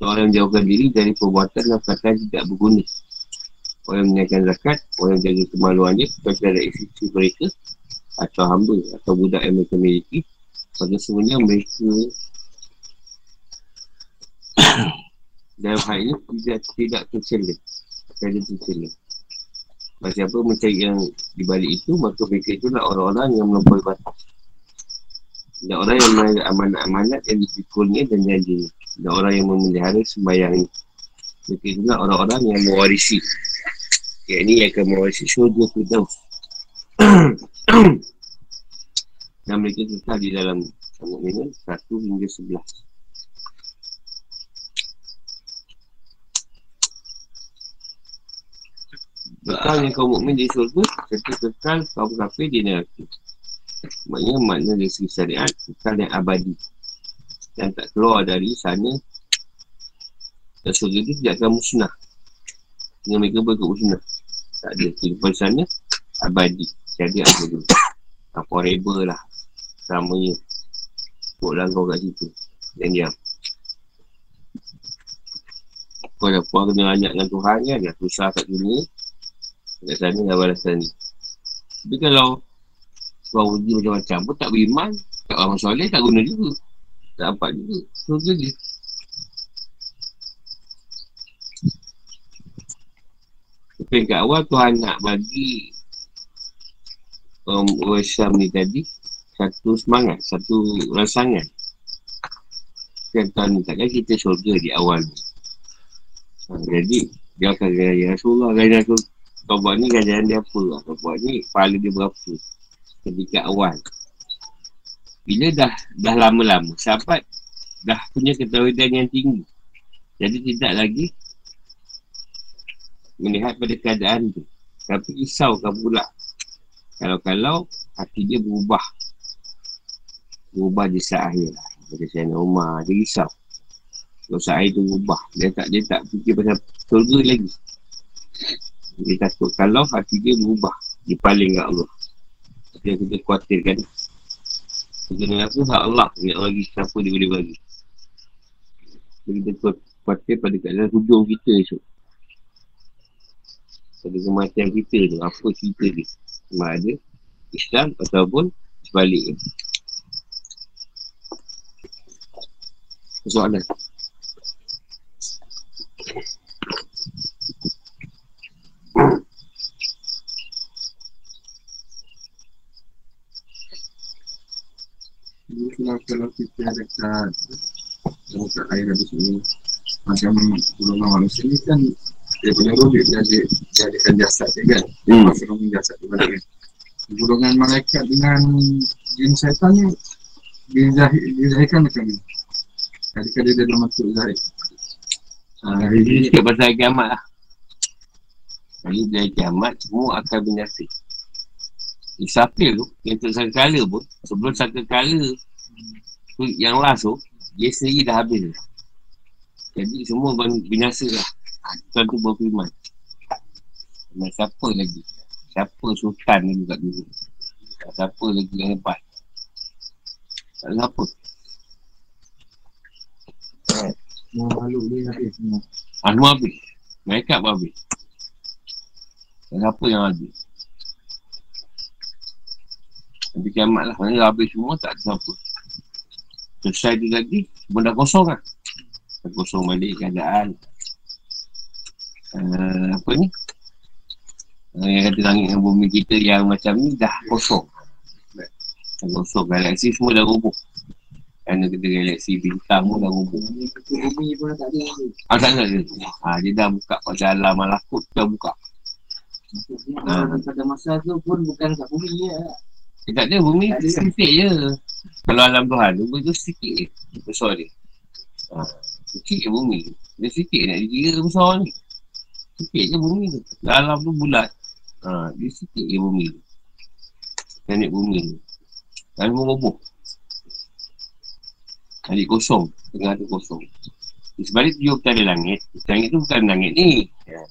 Orang yang jauhkan diri dari perbuatan dan perkataan tidak berguna. Orang yang menaikkan zakat, orang yang jaga kemaluannya kepada dari isteri mereka atau hamba atau budak yang mereka miliki. Pada semuanya mereka [COUGHS] dalam hal ini tidak tidak tercela. Tidak tercela. Maka siapa mencari yang di balik itu, maka mereka itulah orang-orang yang melampaui batas. Dan orang yang menjaga amanat-amanat yang dipikulnya dan janjinya. Dan orang yang memelihara sembahyangnya. Mereka itulah orang-orang yang mewarisi. Yang ini akan mewarisi syurga Firdaus. dan mereka kekal di dalam minum, satu hingga sebelas. Kekal yang kaum mukmin di syurga Serta kekal kaum kafir di neraka Maknanya makna dari segi syariat Kekal yang abadi. Dan tak keluar dari sana Dan syurga itu tidak akan musnah. Dengan mereka berikut musnah. Tak ada kehidupan sana Abadi. Jadi ada dulu Forever lah. Selamanya. Buatlah kau kat situ. Dan diam. Kau dah puas kena banyak dengan Tuhan kan? Dah susah kat dunia Kat sana dah balasan ni Tapi kalau Kau uji macam-macam pun tak beriman orang soleh tak guna juga. Tak dapat juga. Surga dia. Peringkat awal Tuhan nak bagi um, orang ni tadi satu semangat, satu rasangan. Kan Tuhan ni takkan kita surga di awal ni. Ha, jadi, dia akan gaya Rasulullah, gaya Rasul. Kau buat ni ganjaran dia apa? Kau buat ni pahala dia berapa? Ketika awal. Bila dah dah lama-lama, sahabat dah punya ketahuan yang tinggi. Jadi tidak lagi melihat pada keadaan tu. Tapi risaukan pula. Kalau-kalau hati dia berubah. Berubah di saat akhir. Macam saya Umar, dia risau. Kalau saat akhir tu berubah. Dia tak dia tak fikir pasal surga lagi. Dia takut kalau hati dia berubah. Dia paling kat Allah. Dia kita khawatirkan. Sebenarnya aku hak Allah nak bagi siapa dia boleh bagi. Jadi kita khawatir pada keadaan hujung kita esok pada kematian kita tu apa cerita dia sama ada Islam ataupun sebaliknya soalan Kalau, kalau kita dekat dekat air habis ini macam golongan manusia ni kan dia punya rujuk dia ada dia adakan jasad dia kan. Hmm. jasad dia balik kan. Golongan malaikat dengan jin syaitan ni dizahir, dizahirkan macam ni. Adakah dia dalam masuk zahir? Ah, Ini ini cakap pasal hari kiamat lah. Jadi dari kiamat semua akan binasa Isafir tu? Yang tak sangka kala pun. Sebelum sangka kala tu Yang last tu Dia sendiri dah habis dah. Jadi semua bin- binasa lah ha, Tuan tu berfirman Dan siapa lagi Siapa sultan ni kat dulu Siapa lagi yang hebat Tak ada siapa semua makhluk dia habis semua Ah, semua habis. Mereka pun habis. Dan siapa yang habis? Nanti kiamat lah. Mana habis semua tak ada siapa. Selesai tu tadi, semua dah kosong lah. Dah kosong balik keadaan. Uh, apa ni? Uh, yang kata langit dan bumi kita yang macam ni dah kosong. Dah kosong. Galaksi semua dah rubuh. Kerana kita galaksi bintang pun dah rubuh. bumi pun tak ada Ah, tak ada dia. Ah, dia dah buka pada alam malakut, dah buka. maksudnya pada masa tu pun bukan kat bumi ya Dia tak ada, bumi tu je. Kalau alam Tuhan, bumi tu sikit je. Besar dia. Ah, sikit je bumi. Dia sikit nak dikira besar ni. Sikit je bumi tu. Alam tu bulat. Ah, dia sikit je bumi tu. Planet bumi tu. Dan roboh. Adik kosong. Tengah tu kosong. Di sebalik tujuh petala langit. Langit tu bukan langit ni. Ya.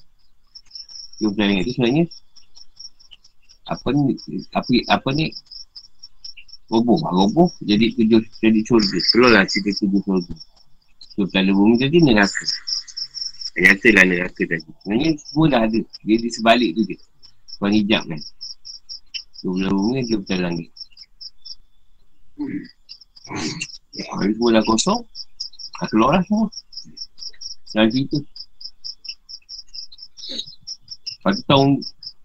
Petala langit tu sebenarnya apa ni apa apa ni roboh roboh jadi tujuh jadi syurga. Keluarlah cerita tujuh syurga. Tujuh petala bumi tadi neraka. Nyatalah neraka tadi. Sebenarnya semua dah ada. Dia di sebalik tu je. Tuan hijab kan. Tujuh petala bumi tujuh petala langit Habis semua dah kosong. Dah keluar lah semua. Dalam cerita Lepas tu tahun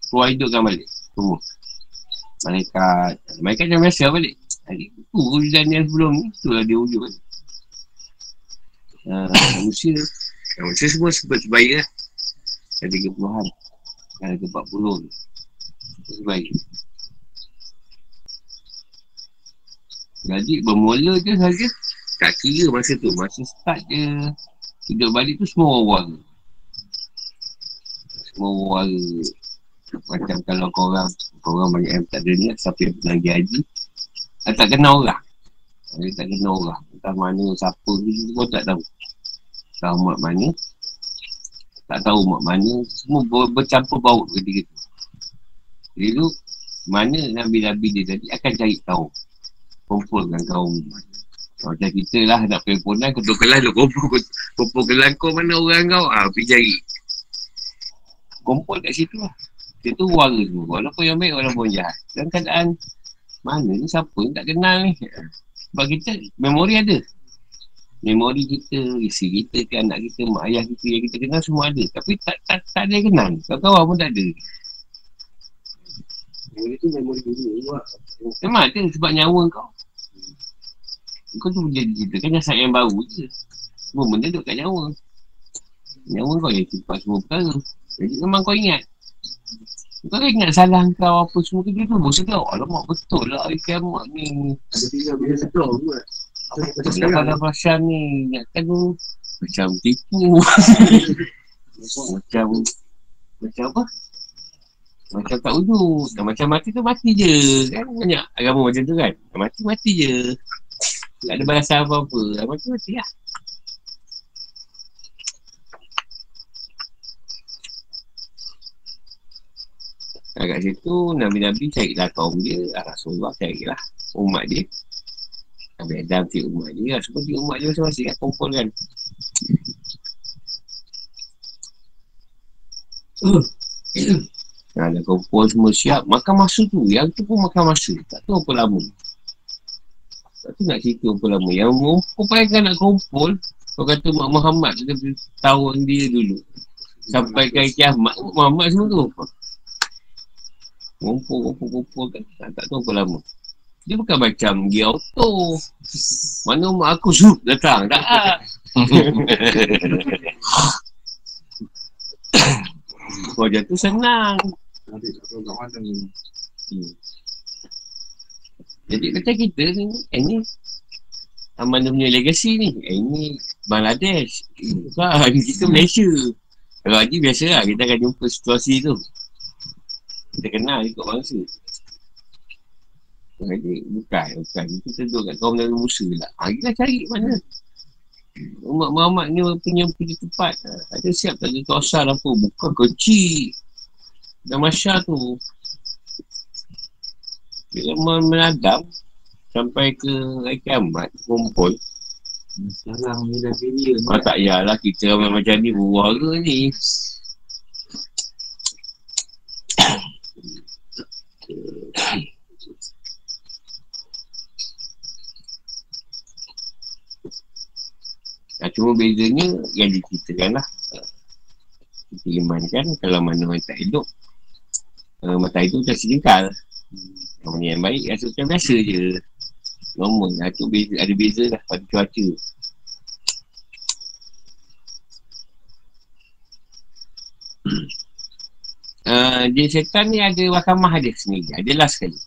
Keluar hidupkan balik. Semua Malaikat. Malaikat macam biasa balik Hari tu wujudan yang sebelum ni Itulah dia wujud. Kan uh, Manusia Manusia semua sebab sebaya lah. Ada 30-an Ada 40 tu Sebaya Jadi bermula je saja. Tak kira masa tu. Masa start je. Hidup balik tu semua orang. Semua orang. Macam kalau korang Korang banyak yang tak ada niat Siapa yang pernah pergi haji? Tak kenal orang. Dia tak kenal orang. Entah mana siapa tu Semua tak tahu. Tahu mak mana Tak tahu mak mana. Semua ber- bercampur baut ketika tu. Jadi tu Mana Nabi-Nabi dia tadi Akan cari tahu Kumpulkan kaum. Macam kita lah nak telefonan Ketua kelas tu kumpul Kumpul kelas kau mana orang kau? Ah, Pergi cari. Kumpul kat situ lah Situ warga semua Walaupun yang baik Walaupun yang jahat Dalam keadaan Mana ni siapa ni tak kenal ni Sebab kita memori ada. Memori kita, isi kita ke anak kita, mak ayah kita yang kita kenal semua ada. Tapi tak tak, tak ada yang kenal. Kawan-kawan pun tak ada. Memori tu memori dulu. Memang ada sebab nyawa kau. Kau tu menjadi cerita kan jasad yang baru je. Semua benda duduk kat nyawa. Nyawa kau yang cepat semua perkara. Jadi memang kau ingat. Kau kan ingat salah kau apa semua kerja tu. Bosan kau. Alamak betul lah hari kiamat ni. Ada tinggal bila sedar juga. Apa pasal ni. Ingatkan tu. Macam tipu. macam. Macam apa? Macam tak wujud. Dan macam mati tu mati je. Kan banyak agama macam tu kan. Mati mati je. Tak ada balasan apa-apa. Mati mati lah. Nah, kat situ Nabi-Nabi carilah kaum dia ah, Rasulullah carilah umat dia. Nabi Adam cari umat dia Semua cari umat dia masing-masing kan kumpul kan. Nah, dah kumpul semua siap Makan masa tu. Yang tu pun makan masa. Tak tahu apa lama. Tak tahu nak cerita apa lama. Yang kau payahkan nak kumpul Kau kata Mak Muhammad Dia tahun dia dulu. Sampai ke kiamat. Muhammad semua tu Kumpul, kumpul, kumpul kan tak, tak tahu apa lama Dia bukan macam Dia auto Mana mak aku sup [LAUGHS] datang Tak [LAUGHS] Kau jatuh senang tahu kat mana ni. Hmm. Jadi macam kita ni, eh ni mana punya legacy ni? Eh ni Bangladesh. Bukan, [LAUGHS] kita Malaysia. Kalau Haji biasa lah, kita akan jumpa situasi tu. Kita kenal ikut bangsa. Jadi bukan, bukan. Kita duduk kat kaum Nabi Musa lah. Ha, kita cari mana. Umat Muhammad ni punya punya tempat. Ha, ada siap tak ada kawasan apa. Bukan kecil. Dan Masya tu. Bila menadam sampai ke hari kiamat kumpul. Sekarang ni dah bila. Ah, tak payahlah kita macam ni berwarga ni. Nah, cuma bezanya yang diceritakan lah. Kita imankan kalau mana orang tak hidup, uh, matahari tu macam selingkar. Yang mana yang baik rasa macam biasa je. Normal. Nah, tu beza, ada beza lah pada cuaca. Uh, dia setan ni ada mahkamah dia sendiri. Ada last sekali.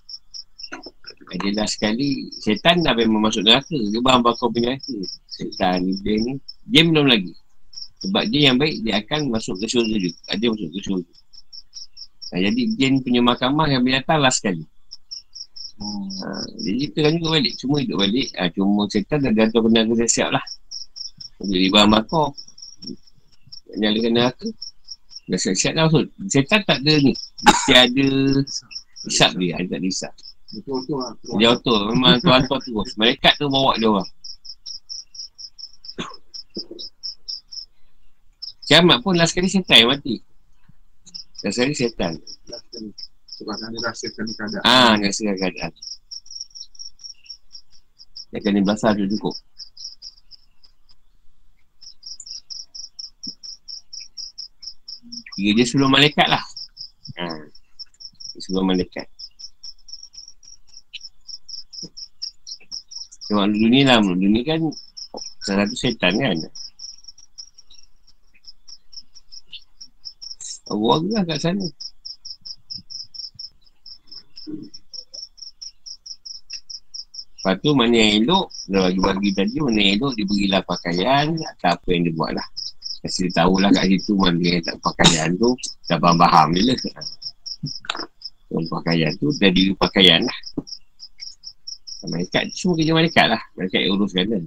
Ada last sekali. Setan dah memang masuk neraka. Dia bahan bakar penyakit. Setan dia ni. Dia belum lagi. Sebab dia yang baik, dia akan masuk ke syurga juga. Ada masuk ke syurga. Nah, jadi jin punya mahkamah yang binatang last sekali. Hmm. Ha, jadi kita kan juga balik. Semua hidup balik. Ha, cuma setan dah gantung aku siap lah. Jadi bahan bakar. Nyalakan neraka. Dah siap-siap dah maksud. Setan tak ada ni. Mesti ada hisap dia. Ada tak ada hisap. Lah. Dia auto. Memang tuan-tuan terus. Malaikat tu bawa dia orang. Kiamat pun last kali setan yang mati. Last kali setan. Last kali. Sebab nak dirahsiakan keadaan. Ah, segala keadaan. Dia kena belasah tu cukup. Kira dia sebelum malaikat lah. Ha. Dia sebelum malaikat. Tengok dunia lah. Dunia kan salah satu setan kan. Allah lah kat sana. Lepas tu mana yang elok Dah bagi-bagi tadi Mana yang elok Dia berilah pakaian Atau apa yang dia buat lah Kasi dia tahulah kat situ Mana yang tak pakaian tu Dah faham-faham je lah. Yang pakaian tu Dah diri pakaian lah. Malaikat Semua kerja malaikat lah. Malaikat yang uruskan kan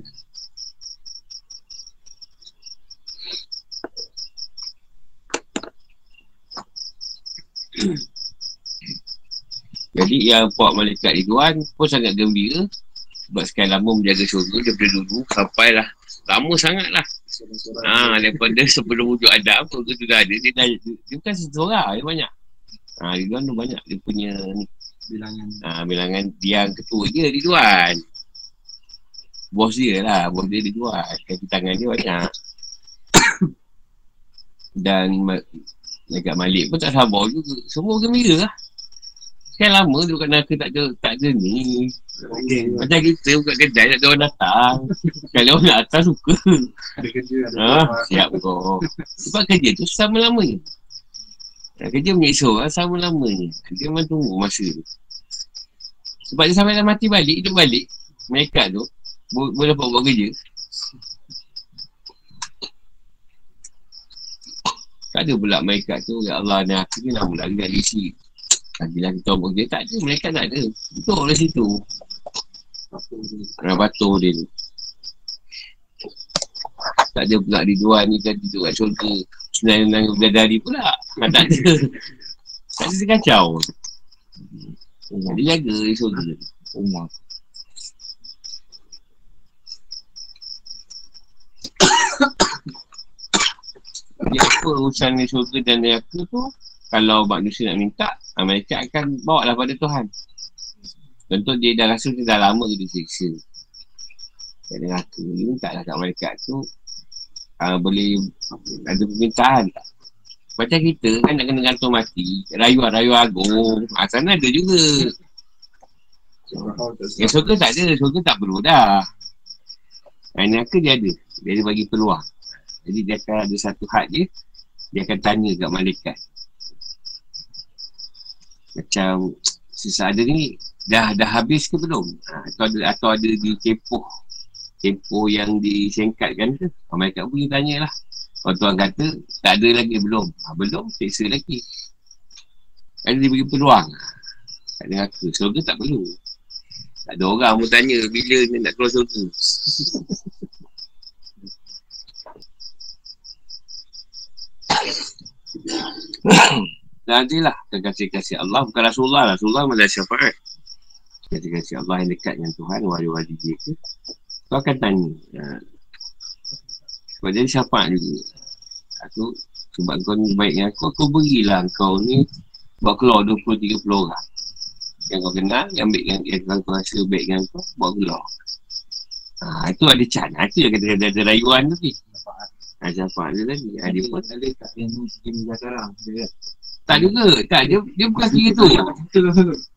Jadi yang puak malaikat Ridwan pun sangat gembira. Sebab sekian lama menjaga syurga daripada dulu sampailah lama sangat lah. Ha, daripada sebelum wujud Adam tu dah ada. Dia, dah, dia bukan seseorang, dia banyak. Ha, Ridwan tu banyak. Dia punya ni, Bilangan. ha, bilangan yang ketua je Ridwan. bos dia lah. Bos dia dia jual. Kaki tangan dia banyak. [COUGHS] Dan dekat Malik pun tak sabar juga. Semua gembira lah. Kan lama tu kat Naka tak ada, tak ada ni. Macam kita buka kedai tak ada orang datang. Kalau orang datang suka. Kerja, Ha, siap kau. Sebab kerja tu sama lamanya. Ha, kerja menyiksa orang sama lamanya. Dia memang tunggu masa tu. Sebab dia sampai dah mati balik, hidup balik. Mereka tu, bo- boleh dapat buat kerja. Tak ada pula mereka tu, ya Allah ni aku ni nama lagi kat isi. Lagi-lagi kita buat kerja, tak ada. Mereka tak ada. Duduk dari situ. Kena batu dia tu. Tak ada pula Ridwan ni kan duduk kat syurga. Senang-senang bidadari pula. Kan tak ada. [LAUGHS] Tak ada dia kacau. Dia jaga di syurga. Umar. [COUGHS] Jadi apa urusan di syurga dan neraka tu kalau manusia nak minta mereka akan bawa lah pada Tuhan. Tentu dia dah rasa dia dah lama dia disiksa. Kat neraka ni minta lah kat mereka tu uh, boleh ada permintaan tak? Macam kita kan nak kena gantung mati. Rayuan-rayuan agung. Ah, sana ada juga. Yang syurga tak ada. Syurga tak perlu dah. Yang neraka dia ada. Dia ada bagi peluang. Jadi dia akan ada satu had dia. Dia akan tanya kat malaikat. Macam sisa ada ni dah dah habis ke belum? Ha, atau ada atau ada di tempoh tempoh yang disingkatkan ke? Ha, malaikat pun dia tanya lah. Kalau tuan kata tak ada lagi belum. Ha, belum, seksa lagi. Kan dia bagi peluang. Tak ada neraka. Surga tak perlu. Tak ada orang pun tanya bila ni nak keluar surga. Nanti lah kekasih-kasih Allah. Bukan Rasulullah. Rasulullah malah syafaat. Kasih-kasih Allah yang dekat dengan Tuhan Wali-wali dia ke. Kau akan tanya. Ha. Sebab dia syafaat juga. Aku Sebab kau ni baik dengan aku Aku berilah kau ni Buat keluar 20-30 orang. Yang kau kenal Yang baik dengan Yang kau rasa baik dengan kau Buat keluar. Ha, Itu ada can Itu yang kata-kata ada rayuan tu. Ni ha, Syafaat dia tadi. Ha, Dia pun ada tak yang mungkin sekarang. Dia tak juga. Tak, dia, dia bukan kira tu.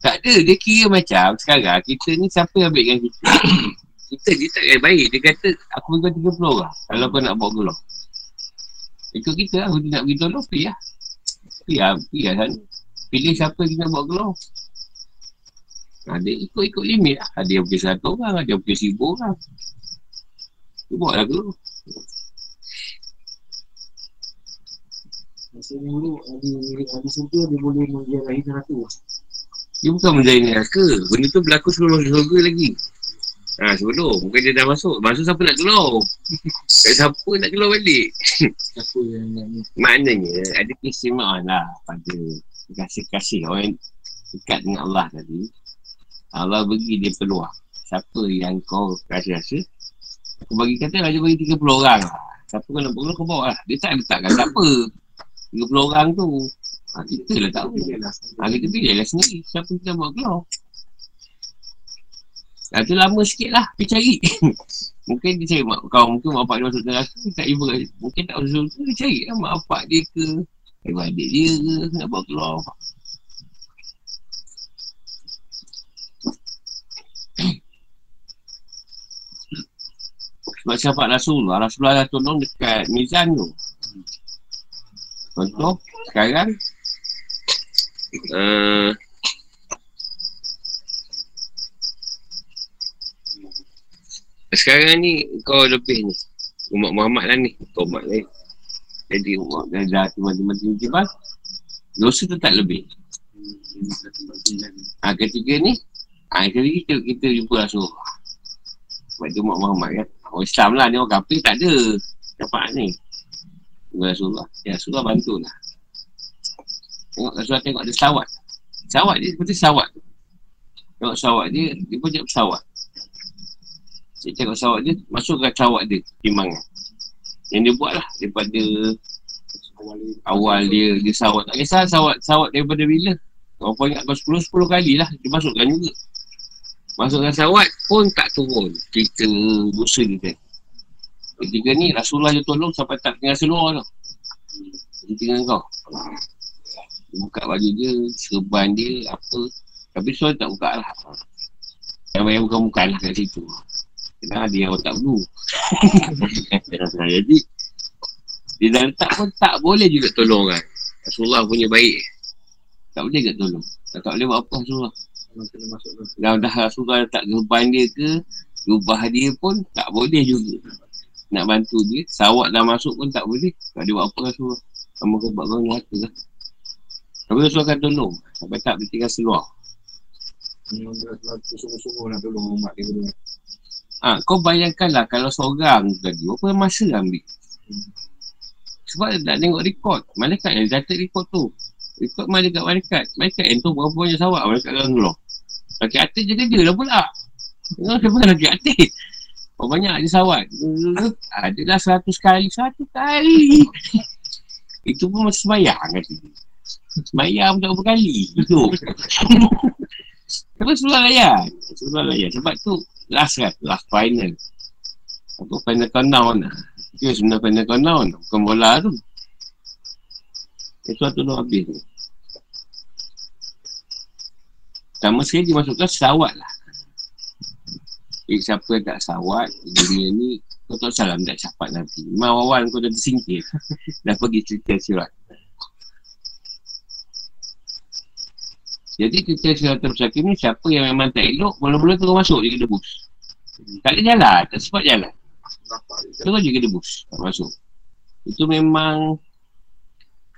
Tak ada. Dia kira macam sekarang kita ni siapa yang ambil dengan kita. [COUGHS] kita dia tak kaya baik. Dia kata aku bagi kau 30 orang. Kalau kau nak bawa gelar. Ikut kita lah. Aku nak pergi tolong. Pergi lah. Pergi lah. Pergi lah sana. Pilih siapa yang nak bawa gelar. Ha, dia ikut-ikut limit lah. Ada yang pergi satu orang. Ada yang pergi seribu orang. Dia bawa lah gelar. Masa dulu ada ada surga dia boleh menjarahi neraka. Dia bukan menjadi neraka. Benda tu berlaku sebelum masuk surga lagi. Ha, sebelum. Bukan dia dah masuk. Masuk siapa nak keluar? Tak [LAUGHS] siapa nak keluar balik. Siapa yang nak ni? Maknanya ada keistimewaan lah pada kasih-kasih orang dekat dengan Allah tadi. Allah bagi dia peluang. Siapa yang kau rasa-rasa. Aku bagi kata Raja bagi 30 orang lah. Siapa kau nak bawa kau bawa lah. Dia tak letakkan siapa. 30 orang tu. Ha, kita lah tahu. Ha, kita pilih lah sendiri. Siapa kita bawa keluar. Ha, tu lama sikit lah. Pergi cari. [LAUGHS] mungkin dia cari mak kau. Mungkin mak bapak dia masuk neraka. Tak ibu. Mungkin tak masuk surga. Dia cari lah mak bapak dia ke. Ibu adik dia ke. Nak bawa keluar. [COUGHS] Sebab syafaat Rasulullah, Rasulullah dah tolong dekat Mizan tu. Contoh, sekarang uh, sekarang ni kau lebih ni. Umat Muhammad lah ni. Kau umat ni. Jadi umat dah dah teman-teman jibal dosa tu tak lebih. Ha, ketiga ni ha, ketiga kita, kita jumpa Rasulullah sebab dia umat Muhammad kan. Orang Islam lah ni orang kafir tak ada. Dapat ni Tunggu Rasulullah. Ya Rasulullah bantu lah. Tengok Rasulullah tengok ada sawat. Sawat dia seperti sawat. Tengok sawat dia dia pun cakap pesawat dia tengok sawat dia masuk ke sawat dia timbangan yang dia buat lah daripada awal dia. dia sawat. Tak kisah sawat sawat daripada bila. Kau ingat kau 10 10 kali lah dia masukkan juga. Masuk dalam sawat pun tak turun. Cerita dosa dia kan. Ketika ni Rasulullah dia tolong sampai tak tinggal seluar tau. Dia tinggal kau. Dia buka baju dia, serban dia, apa. Tapi soal tak buka lah. Yang banyak bukan-bukan lah kat situ. Kena ada yang tak perlu. [LAUGHS] Jadi, dia dah letak pun tak boleh juga tolong kan. Rasulullah punya baik. Tak boleh juga tolong. Tak, tak boleh buat apa Rasulullah. Dah, dah Rasulullah letak gerban dia ke, rubah dia pun tak boleh juga. Nak bantu dia, sawat dah masuk pun tak boleh. Tak dia buat apa Rasulullah. Kamu kau buat kau nyata lah. Tapi Rasulullah akan tolong. Sampai tak seluar. Dia selalu sungguh-sungguh nak tolong umat dia dulu. Ha, kau bayangkanlah kalau seorang tadi, berapa masa ambil? Sebab dia tak tengok rekod. Malaikat yang catat rekod tu. Rekod malaikat malaikat. Malaikat yang tu berapa banyak sawak malaikat akan keluar. Laki atas je kerja dah pula. Tengok siapa laki atas. Berapa banyak je sawat. Adalah seratus kali. Satu kali. Itu pun masih sembayang kata dia. Sembayang tak berapa kali. Itu. Tapi Rasulullah layan. Rasulullah layan. Sebab tu last kan. Last final. Atau final countdown lah. Itu sebenarnya final countdown. Bukan bola tu. Itu satu tu habis tu. Pertama sekali dimasukkan sawat lah. Eh, siapa yang tak sawat dunia ni, kau tak salam tak capat nanti. Memang awal kau dah tersingkir. [LAUGHS] dah pergi cerita sirat. Jadi cerita sirat tersakit ni, siapa yang memang tak elok, mula-mula terus masuk je ke debus. Tak ada jalan, tak sempat jalan. Terus je ke debus, tak masuk. Itu memang,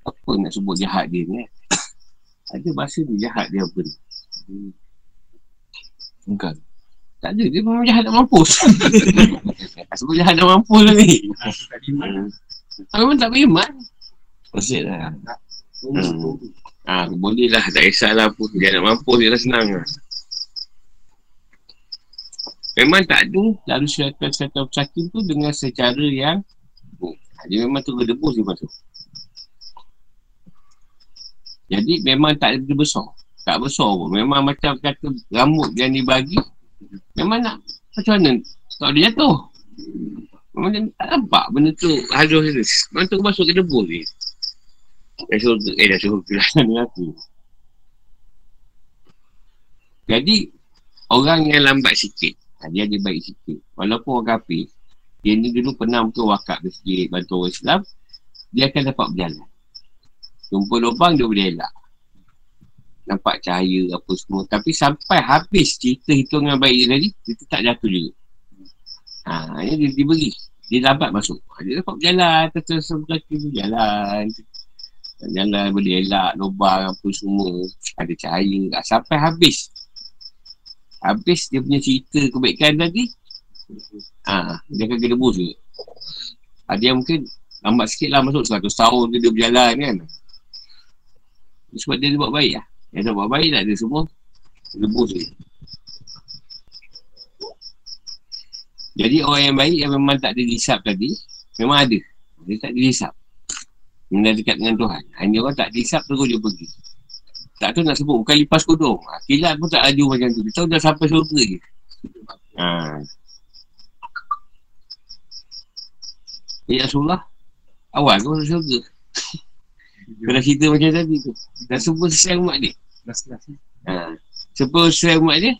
apa nak sebut jahat dia ni eh? [COUGHS] Ada bahasa dia jahat dia apa ni? Bukan. Tak ada, dia memang jahat nak mampus. [LAUGHS] Sebut jahat nak mampus ni. Ah, memang tak beriman. Pasal lah. Hmm. Ah, boleh lah, tak kisahlah apa. Dia nak mampus, dia dah senang lah. Memang tak ada lalu syaitan-syaitan sakin tu dengan secara yang oh, dia memang tu gedebus dia masuk. Jadi memang tak ada besar. Tak besar pun. Memang macam kata rambut yang dibagi. Memang nak macam mana? Tak boleh jatuh. Dia tak nampak benda tu halus dia. Memang tu masuk ke debus ni. Eh, suruh, eh dah suruh dengan aku. Jadi, orang yang lambat sikit, ha, dia ada baik sikit. Walaupun orang kafir, dia ni dulu pernah betul wakaf masjid, bantu orang Islam, dia akan dapat berjalan. Jumpa lubang, dia boleh elak. Nampak cahaya apa semua. Tapi sampai habis cerita hitungan baik dia tadi, dia tak jatuh juga. Ha, ini dia diberi. Dia lambat masuk. Ha, Dia dapat berjalan, terus kaki berjalan. Jalan boleh elak, lubang apa semua. Ada cahaya. Ha, sampai habis. Habis dia punya cerita kebaikan tadi. Ha, dia akan kena bus juga. Ada yang mungkin lambat sikit lah masuk 100 tahun dia, dia berjalan kan. Sebab dia, dia buat baik lah. Yang tak buat baik tak ada semua. Rebus je. Jadi orang yang baik yang memang tak ada disap tadi, memang ada. Dia tak ada disap. Benda dekat dengan Tuhan. Hanya orang tak disap terus dia pergi. Tak tu nak sebut, bukan lipas kodong. Ha, kilat pun tak laju macam tu. Dia tahu dah sampai surga je. Ha. Ya Rasulullah, awal kau masuk surga. Dah [LAUGHS] cerita macam tadi tu. Dah semua selesai umat dia. Last-last ni. Ha. Sebelum selesai umat dia,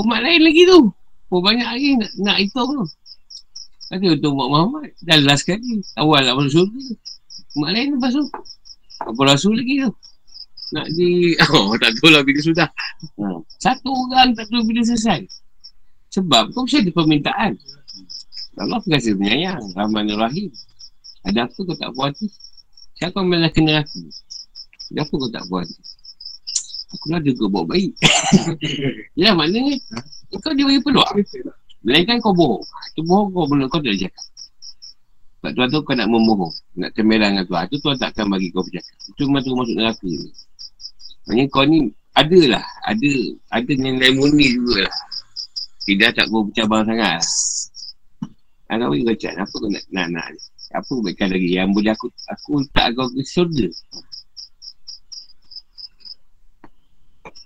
umat lain lagi tu. Oh banyak lagi nak, nak hitung tu. Kata untuk umat Muhammad, dah last kali. Awal nak masuk surga. Umat lain lepas tu. Apa rasul lagi tu. Nak di... [LAUGHS] Oh, tak tahu lah bila sudah. Ha. Satu orang tak tahu bila selesai. Sebab kau mesti ada permintaan. Allah berkata penyayang. Rahman Rahim. Ada apa kau tak puas hati? Siapa malah kena aku? Ada apa kau tak puas hati? Aku lah kau buat baik. [LAUGHS] ya maknanya kau dia bagi peluang. Melainkan kau bohong. Ha, Itu bohong kau belum kau tak cakap. Sebab Tuhan tu kau nak membohong. Nak kemerang dengan Tuhan. Itu Tuhan tak akan bagi kau bercakap. Itu memang tu masuk neraka ni. Maksudnya kau ni ada lah. Ada ada nilai murni jugalah. Tidak tak kau bercabang sangat. Kalau kau cakap, apa kau nak nak, nak? Apa kebaikan lagi yang boleh aku aku tak kau ke surga?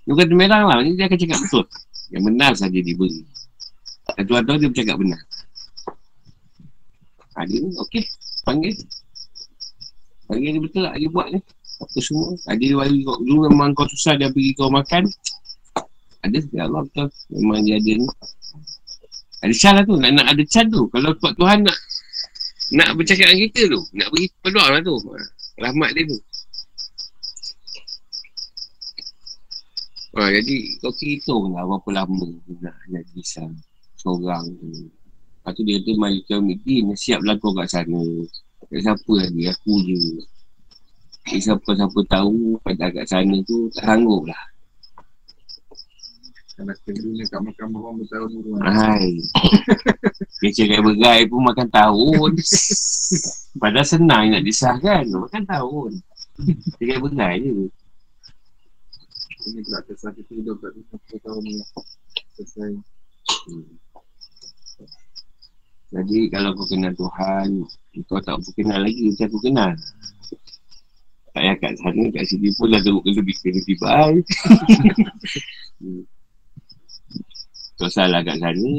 Dia kata merang lah. Dia akan cakap betul. Yang benar saja diberi. Dan tahu dia bercakap benar. Ha, dia ni, okey. Panggil. Panggil dia betul tak dia buat ni. Apa semua. Ada dia bagi kau. Dulu memang kau susah dia bagi kau makan. Ada. Ya Allah betul. Memang dia ada ni. Ada can lah tu. Nak, nak ada can tu. Kalau kuat Tuhan nak nak bercakap dengan kita tu. Nak beri peluang lah tu. Ha, Rahmat dia tu. Ha, jadi kau hitung lah berapa lama nak, nak kisah seorang tu. Lepas tu dia kata Malika Middin siap lah kau kat sana. Kat siapa lagi? Aku je. Jadi siapa-siapa tahu pada kat sana tu tak sanggup lah. Kalau kedunya kat mahkamah orang bertahun tu kan. Hai. [LAUGHS] Dia cakap berai pun makan tahun. Padahal senang nak disahkan. Makan tahun. Cakap berai je. Ini pula kisah kita hidup kat sana 10 tahun ni. Selesai. Hmm. Jadi kalau kau kenal Tuhan, kau tak berkenal lagi macam aku kenal. Tak payah kat sana, kat sini pun dah teruk lebih kena. Hmm. [LAUGHS] Kau salah kat sana.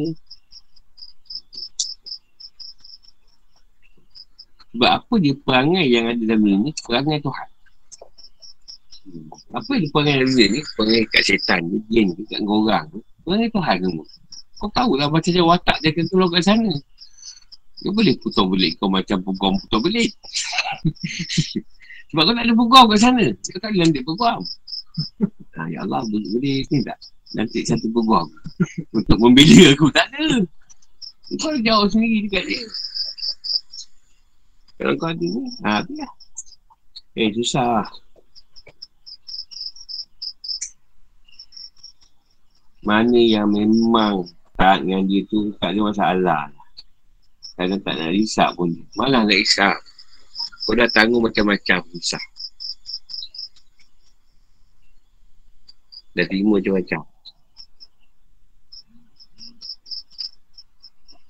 Sebab apa dia perangai yang ada dalam dunia ni? Perangai Tuhan. Apa dia perangai dalam dunia ni? Perangai kat setan ni, jin ni, kat orang tu. Perangai Tuhan semua. Kau tahulah macam macam watak dia akan keluar kat sana. Dia boleh putar belik kau macam peguam putar belik. [LAUGHS] Sebab kau tak ada peguam kat sana. Kau tak boleh lantik peguam. Ha, ya Allah, boleh, boleh ni tak? Lantik satu peguam. Untuk membela aku. Tak ada. Kau ada jawab sendiri dekat dia. Kalau kau ada ni, ha, tu lah. Eh, susah. Mana yang memang tak dengan dia tu tak ada masalah. Kadang tak nak risap pun. Malah nak risap. Kau dah tanggung macam-macam risap. Dah terima macam-macam.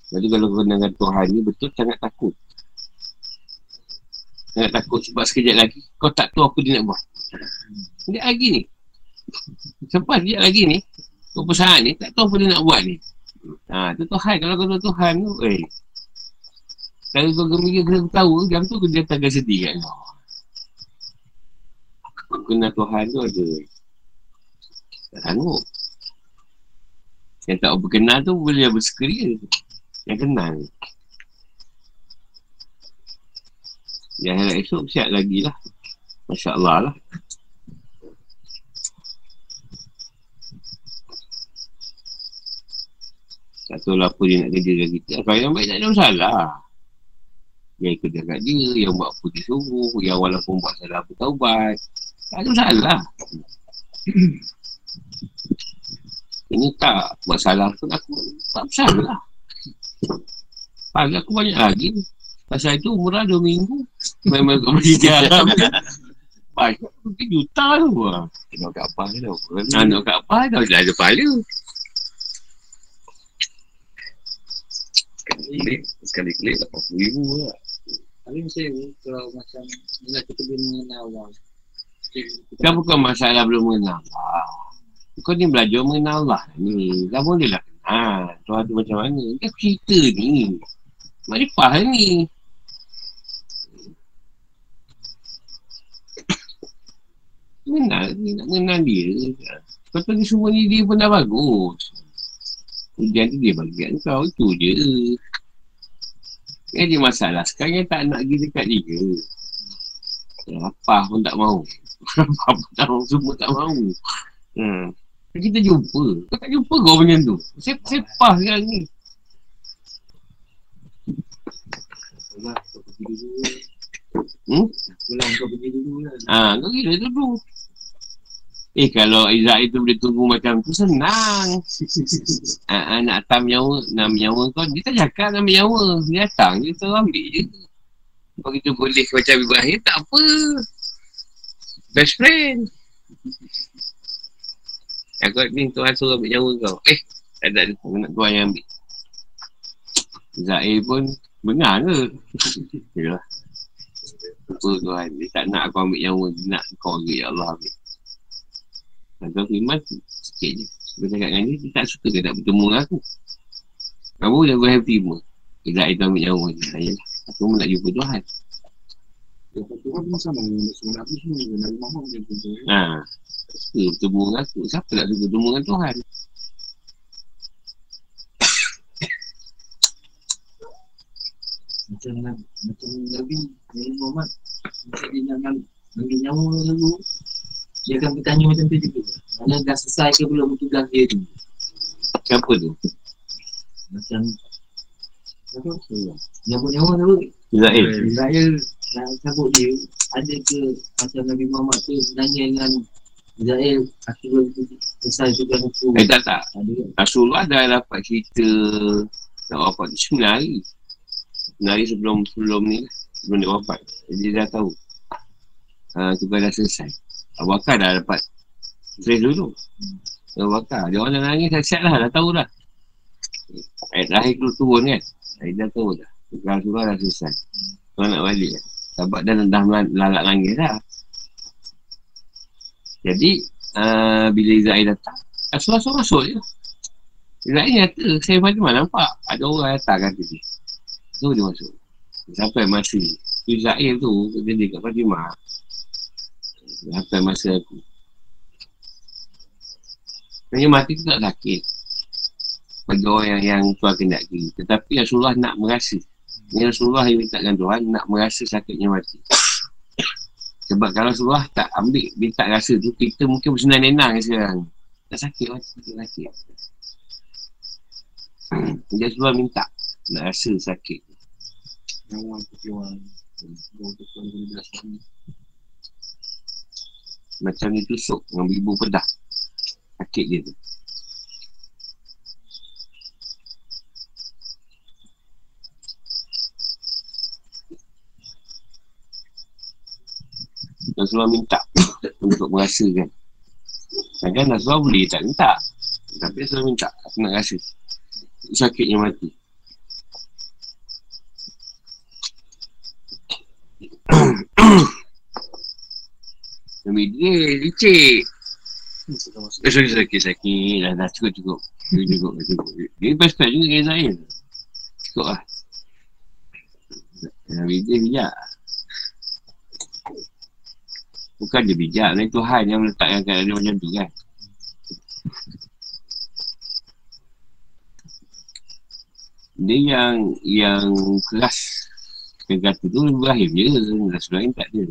Jadi kalau kau dengan Tuhan ni betul sangat takut. Sangat takut sebab sekejap lagi kau tak tahu apa dia nak buat. Sekejap lagi ni. Sempat sekejap lagi ni. Pesahan ni tak tahu apa dia nak buat ni. Ha, tu Tuhan. Kalau kau tahu Tuhan tu, eh. Kalau kau gembira kena tahu, jam tu kau dia takkan sedih kan kenal Tuhan tu ada. Tak sanggup. Yang tak berkenal tu boleh bersekeria. Yang kenal. Yang harap esok siap lagi lah. Masya Allah lah. Tahu lah apa dia nak kerja dengan kita. Kalau yang baik tak ada masalah. Yang kerja kat dia, yang buat apa dia suruh, yang walaupun buat salah apa taubat. Tak ada masalah. [CLEARS THROAT] Ini tak buat salah pun aku tak bersalah. Pagi aku banyak lagi. Pasal itu umrah dua minggu. Memang kau pergi [LAUGHS] jalan. Banyak pergi juta tu. Tengok kat apa tau. Nak kat apa dah ada pahala. Sekali klik, sekali klik 80 ribu lah. Tapi saya kalau macam Bila kita belum mengenal Allah Kan bukan masalah belum mengenal Allah. Kau ni belajar mengenal Allah ni. Dah boleh lah kenal. Tu macam mana. Ni cerita ni. Marifah ni. Mengenal ni. Nak mengenal dia. Kau tahu ni semua ni dia pun dah bagus. Ujian tu dia bagi kat kau. Itu je. Yang dia masalah. Sekarang yang tak nak pergi dekat dia. Apa pun tak mau. [LAUGHS] Apa pun tak mau. Semua tak mau. Hmm. Kita jumpa. Kau tak jumpa kau macam tu. Sep sepah sekarang ni. Pulang kau pergi dulu Hmm? Pulang kau pergi dulu lah Ah, kau kira dulu. Eh, kalau Izzat itu boleh tunggu macam tu, senang. [LAUGHS] Ah, ah, nak atam nyawa, nak nyawa kau, dia tak cakap nak nyawa. Dia datang, dia tu ambil je. Kalau kita boleh macam Ibrahim, tak apa. Best friend. Aku ni Tuhan suruh ambil nyawa kau. Eh, tak ada nak Tuhan yang ambil. Zaid pun benar ke? [LAUGHS] Yalah. Apa Tuhan, dia tak nak aku ambil nyawa, dia nak kau ambil, ya Allah ambil. Dan kau iman sikit je. Dia cakap dengan dia, dia tak suka dia tak bertemu dengan aku. Kamu dah boleh terima. Dia tak ambil nyawa dia. Saya lah. Aku pun nak jumpa Tuhan. Pun tu. eh. Ha. Suka bertemu dengan aku. Siapa tak suka bertemu dengan Tuhan? Macam Nabi, macam Nabi, Nabi Muhammad, macam dia nak am- ambil nyawa dulu, dia akan bertanya macam tu juga. Mana dah selesai ke belum tugas dia tu. Siapa tu? Macam, apa? Nyabut nyawa tu, Israel. Israel nak cabut dia, ada ke macam Nabi Muhammad tu nanya dengan Israel, aku belum selesai tugas aku. Eh tak tak. Ada? Rasulullah dah dapat cerita nak wafat tu 9 hari. 9 hari sebelum sebelum ni. Sebelum dia wafat. Jadi dia dah tahu. Ha, tugas dah selesai. Abu Bakar dah dapat stress dulu. Abu Bakar. Dia orang dah nangis dah siap lah. Dah tahu dah. Ayat terakhir tu turun kan. Dia dah tahu dah. Tugas Rasulullah dah selesai. Kau nak balik lah. Sahabat dah dah lalak nangis dah. Jadi, uh, bila Israel datang, Rasulullah suruh masuk je. Israel nyata, saya Fatimah nampak ada orang datang kata dia. So dia masuk. Sampai tu Israel tu, dia kat Fatimah. Sampai masa aku. Sebenarnya mati tu tak sakit. Bagi orang yang, yang Tuhan kendaki. Tetapi Rasulullah nak merasa. Ini Rasulullah yang minta dengan Tuhan nak merasa sakitnya mati. Sebab kalau Rasulullah tak ambil, dia tak rasa tu, kita mungkin bersenang-nenang sekarang. Tak sakit mati, tak sakit. Dia Rasulullah minta nak rasa sakit. Nyawa kecewa. Bawa tukar dia sini. Macam ditusuk dengan bibu pedah. Sakit dia tu. Rasulullah minta [COUGHS] untuk merasakan. Kadang Rasulullah boleh tak minta. Tapi Rasulullah minta. Aku nak rasa. Sakitnya mati. [COUGHS] Nabi dia licik. Eh, sorry, sakit, sakit. Dah, dah, cukup, cukup. Cukup, cukup, cukup. Dia best friend juga dengan Israel. Cukup lah. Nabi dia bijak. Bukan dia bijak, lain Tuhan yang meletakkan kat dia macam tu kan. Dia yang yang keras kata tu Ibrahim je Rasulullah tak ada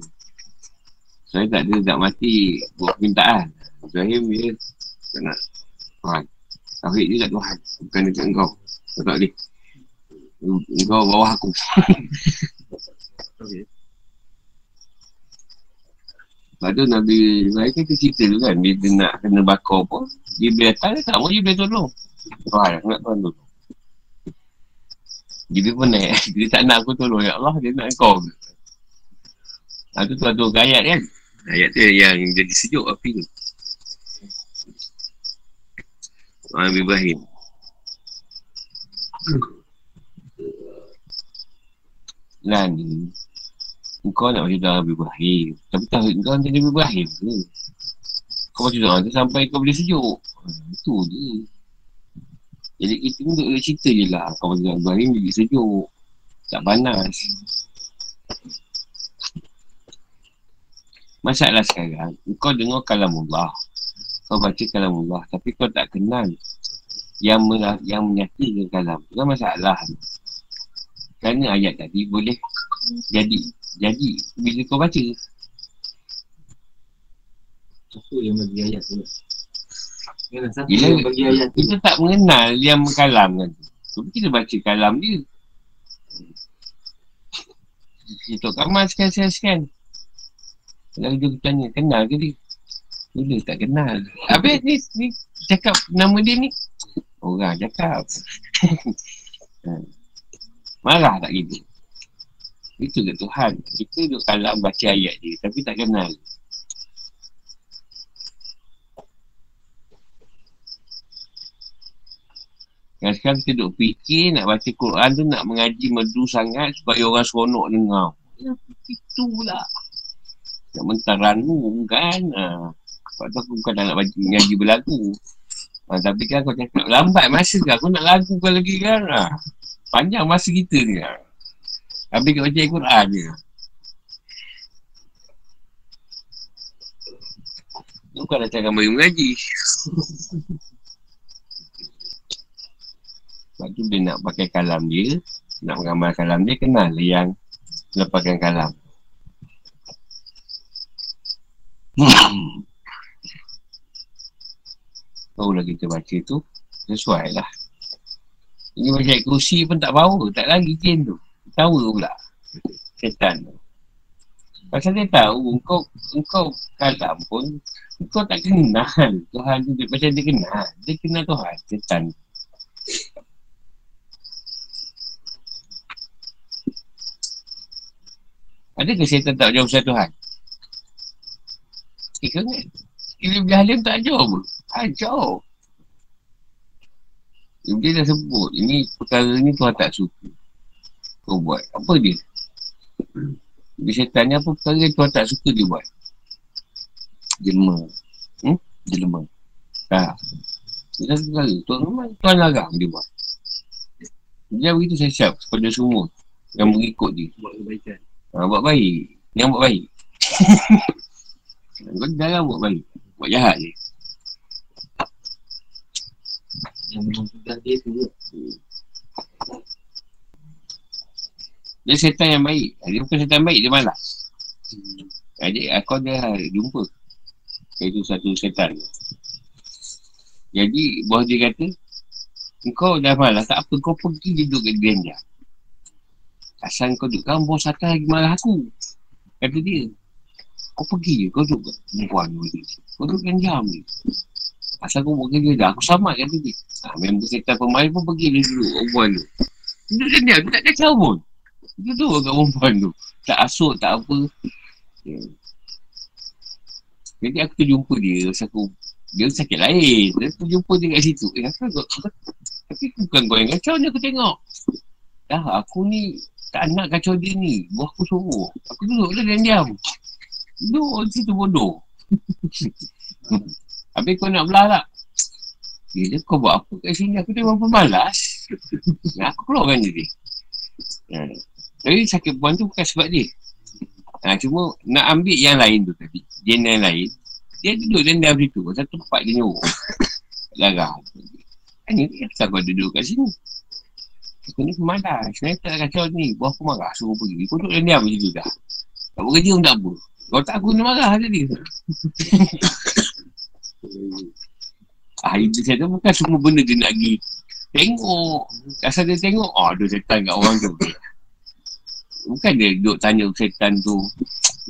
saya tak ada tak mati buat permintaan. Ibrahim dia tak nak. Tuhan. Tauhid dia kat Tuhan. Bukan dekat engkau. Kau tak boleh engkau bawah aku. Okay. Lepas tu Nabi Ibrahim kan dia cerita tu kan. Bila dia nak kena bakar pun Dia bila datang dia tak mau dia boleh tolong. Tuhan aku nak Tuhan tolong. Dia pun naik. [LAUGHS] Dia tak nak aku tolong. Ya Allah dia nak kau Ha tu tu ada ayat kan Ayat tu yang jadi sejuk api tu Nabi Ibrahim. Lah ni Kau nak macam Nabi Ibrahim. Tapi tahu kau macam Nabi Ibrahim ke? Kau macam Nabi sampai kau boleh sejuk. Ha, Itu je. Jadi kita duduk cerita je lah. Kau macam Nabi Ibrahim jadi sejuk. Tak panas Masalah sekarang Kau dengar kalam Allah Kau baca kalam Allah Tapi kau tak kenal Yang, mena- yang menyatakan kalam. Itu kan masalah. Kerana ayat tadi boleh jadi jadi bila kau baca. Siapa yang bagi ayat tu? Bila- bagi ayat tu? kita tak mengenal yang mengkalam kan. So, kita baca kalam dia. Kita kamar sekian-sekian kalau dia bertanya kenal ke dia Bila tak kenal Habis ni, ni cakap nama dia ni Orang cakap Ha. [LAUGHS] Marah tak kita Itu ke Tuhan Kita duduk kalam baca ayat dia Tapi tak kenal Yang sekarang kita duduk fikir nak baca Quran tu nak mengaji merdu sangat supaya orang seronok dengar. Ya, itu pula. Nak mentar ranum kan. Ha. Sebab tu aku bukan nak baca, mengaji berlagu. Ha, tapi kan kau cakap lambat masa ke aku nak lagu kau lagi kan. Ha. Panjang masa kita ni. Ha. Habis kau baca Al-Quran je. Bukan dah cakap bayu mengaji. Sebab tu dia nak pakai kalam dia. Nak mengambil kalam dia, kenal yang lepaskan kalam. Barulah kita baca tu. Sesuai lah. Ini macam kursi pun tak power Tak lagi jen tu. Tahu pula. Setan tu. Pasal dia tahu Engkau Engkau kalam pun Engkau tak kenal Tuhan tu. Dia, Macam dia kenal. Dia kenal Tuhan Setan Ada ke setan tak jauh pasal Tuhan? Eh, kau ingat? Iblis Halim tak jauh pun. Ajar. Dia dah sebut, ini perkara ni Tuhan tak suka. Kau buat. Apa dia? Dia syaitan ni apa perkara yang Tuhan tak suka dia buat? Jelma. Hmm? Jelma. Tak. Dia dah perkara. Tuhan memang Tuhan larang dia buat. Dia begitu saya siap kepada semua yang mengikut dia. Buat kebaikan. Ha, buat baik. Yang buat baik. [LAUGHS] Kau jangan buat baik. Buat jahat je. Yang memang tugas dia tu kot. Dia setan yang baik. Dia bukan setan baik, dia malas. Jadi aku ada jumpa. Itu satu setan. Jadi bos dia kata, kau dah malas, tak apa, kau pergi duduk kat ganja. Asal kau duduk, kan bos atas lagi marah aku. Kata dia, kau pergi je, kau duduk kat perempuan tu. Kau duduk ganja ni. Asal kau buat kerja dah, aku sama kata dia. Ha, member setan pemain pun pergi dia duduk, perempuan tu. Duduk ganja, aku tak kacau pun. Duduk kat perempuan tu. Tak asuk, tak apa. Ya. Jadi aku terjumpa dia, masa aku dia sakit lain. Dia terjumpa dia kat situ. Eh, apa kau? Tapi bukan kau yang kacau ni aku tengok. Dah, aku ni tak nak kacau dia ni. Buah aku suruh. Aku duduk je dan diam. Duduk di situ bodoh. Habis kau nak belah tak? Bila kau buat apa kat sini? Aku tengok pemalas. aku keluarkan dia. Ha. Tapi sakit puan tu bukan sebab dia. Ha, cuma nak ambil yang lain tu tadi. Gen yang lain. Dia duduk dan diam situ. Satu tempat dia nyorok. Larang. Kan ni kenapa kau duduk kat sini? Aku ni pemalas. Sebenarnya tak kacau ni. Buah aku marah suruh pergi. Kau duduk dan diam situ dah. Tak buat kerja pun tak apa. Kau tak aku ni marah tadi. [LAUGHS] ah, itu saya tu bukan semua benda dia nak pergi. Tengok. Asal dia tengok. Oh, ada setan kat orang tu. Bukan dia duduk tanya setan tu.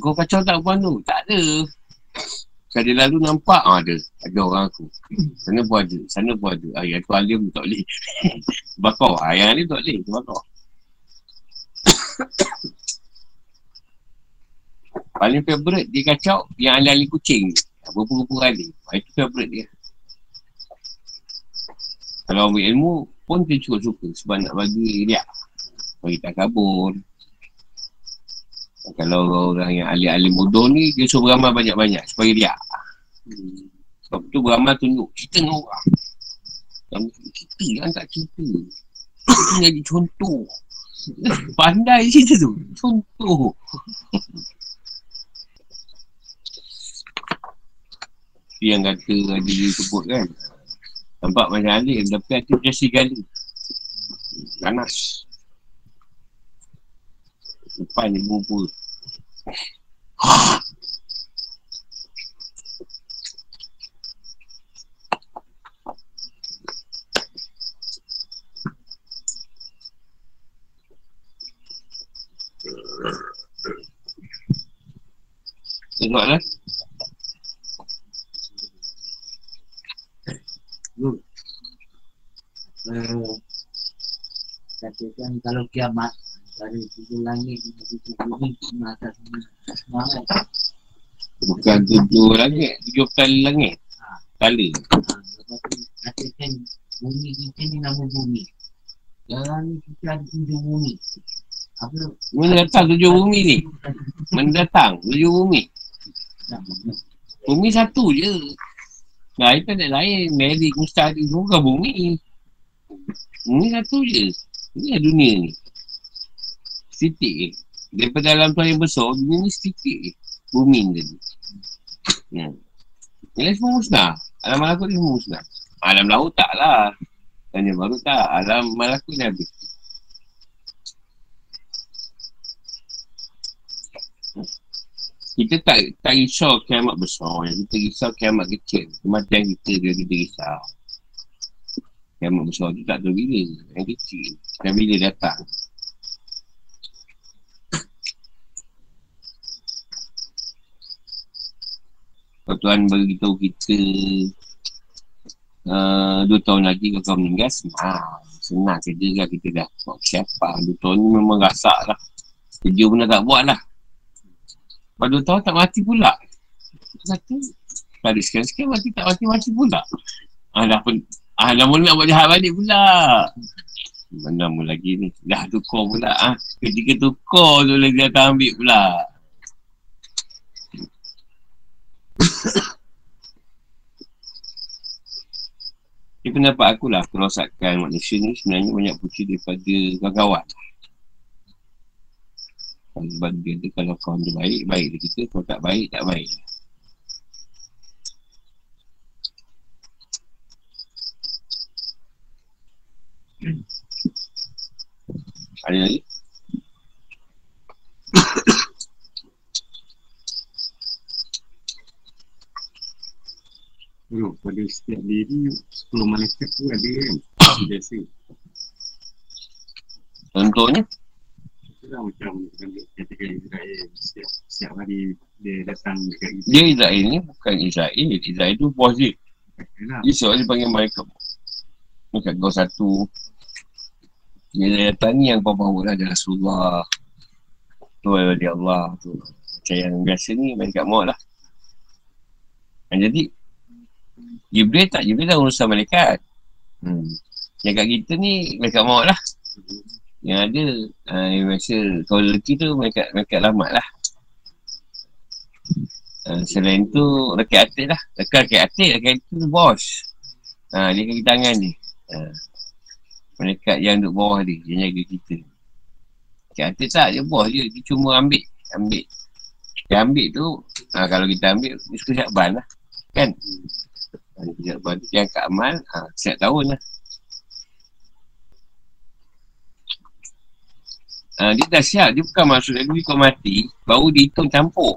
Kau kacau tak puan tu? Tak ada. Sekali lalu nampak ah, ada. Ada orang aku. Sana pun ada. Sana pun ada. Ah, yang tu alim tak boleh. [LAUGHS] Bakar. Ah, yang alim tak boleh. Bakar. Paling favourite dia kacau yang alih-alih kucing. Berpura-pura alih. Ah, itu favourite dia. Kalau ambil ilmu pun dia cukup suka sebab nak bagi dia. Bagi tak kabur. Kalau orang yang alih-alih bodoh ni dia suruh beramal banyak-banyak supaya dia. Sebab tu beramal tunjuk kita dengan orang. Kita kan tak cerita. Kita jadi contoh. Pandai cerita tu. Contoh. Yang kata ada dia sebut kan. Nampak macam alim tapi hati macam serigala. Ganas. Depan ni bubur. Tengoklah. Good. Uh, katakan kalau kiamat dari tujuh langit dan tujuh bumi semua atas semua kan. Bukan tujuh langit, tujuh kali langit. Kali. Ha, lepas tu katakan bumi kita ni nama bumi. Dan kita ada tujuh bumi. Apa? Mana datang tujuh bumi ni? Mana datang tujuh bumi? Bumi satu je. Nah, itu tak lain. Merik, mustahil. Semua bukan bumi. Ini satu je. Ini lah dunia ni. Setitik je. Daripada alam Tuhan yang besar, dunia ni setitik je. Bumi ni tadi. Ya. Yang lain semua musnah. Alam malakut ni semua musnah. Alam laut tak lah. Tanya baru tak. Alam malakut ni habis. Kita tak tak risau kiamat besar. Kita risau kiamat kecil. Kematian kita dia kita risau. Kiamat besar tu tak tahu bila. Yang kecil. Dan bila datang. Kalau Tuhan beritahu kita uh, dua tahun lagi kau kau meninggal senang. Senang kerja kan kita dah buat siapa. Dua tahun ni memang rasak lah. Kerja pun dah tak buat lah. Lepas dua tahun tak mati pula. Satu. Tadi sekian-sekian mati tak mati-mati pula. Ah, dah pun. Ah, dah mula nak buat jahat balik pula. Mana mu lagi ni. Dah tukar pula. Ah, ketika tukar tu lagi datang ambil pula. [COUGHS] Ini pendapat aku lah kerosakan manusia ni sebenarnya banyak punca daripada kawan-kawan. Sebab dia kalau kawan dia baik, baik dia kita. Kalau tak baik, tak baik. Ada lagi? [COUGHS] Tengok pada setiap diri 10 malaikat tu ada kan [COUGHS] Biasa Contohnya? Itulah macam katakan Israel setiap, setiap hari dia datang dekat kita Dia Israel ni bukan Israel. Israel tu bos dia. Yalah, Isa dia panggil mereka. Dekat kau satu. Dia datang ni yang kau bawa lah ada Rasulullah. Tu dari Allah tu. Macam yang biasa ni mereka maut lah. Dan jadi Jibril tak, Jibril dah urusan malaikat. Hmm. Yang kat kita ni mereka maut lah. Yang ada uh, yang biasa kalau lelaki tu mereka mereka lamat lah. Uh, selain tu rakyat atik lah. Rakyat atik, rakyat atik tu bos. Ha, dia kaki tangan ni. Ha. Mereka yang duduk bawah dia, yang jaga kita. Atik tak, dia bos je. Dia cuma ambil. Ambil. Dia ambil tu, ha, kalau kita ambil, dia suka syakban lah. Kan? Ha, syakban tu yang kat amal, ha, setiap tahun lah. Ha, dia dah siap, dia bukan masuk lagi kau mati, baru dihitung campur.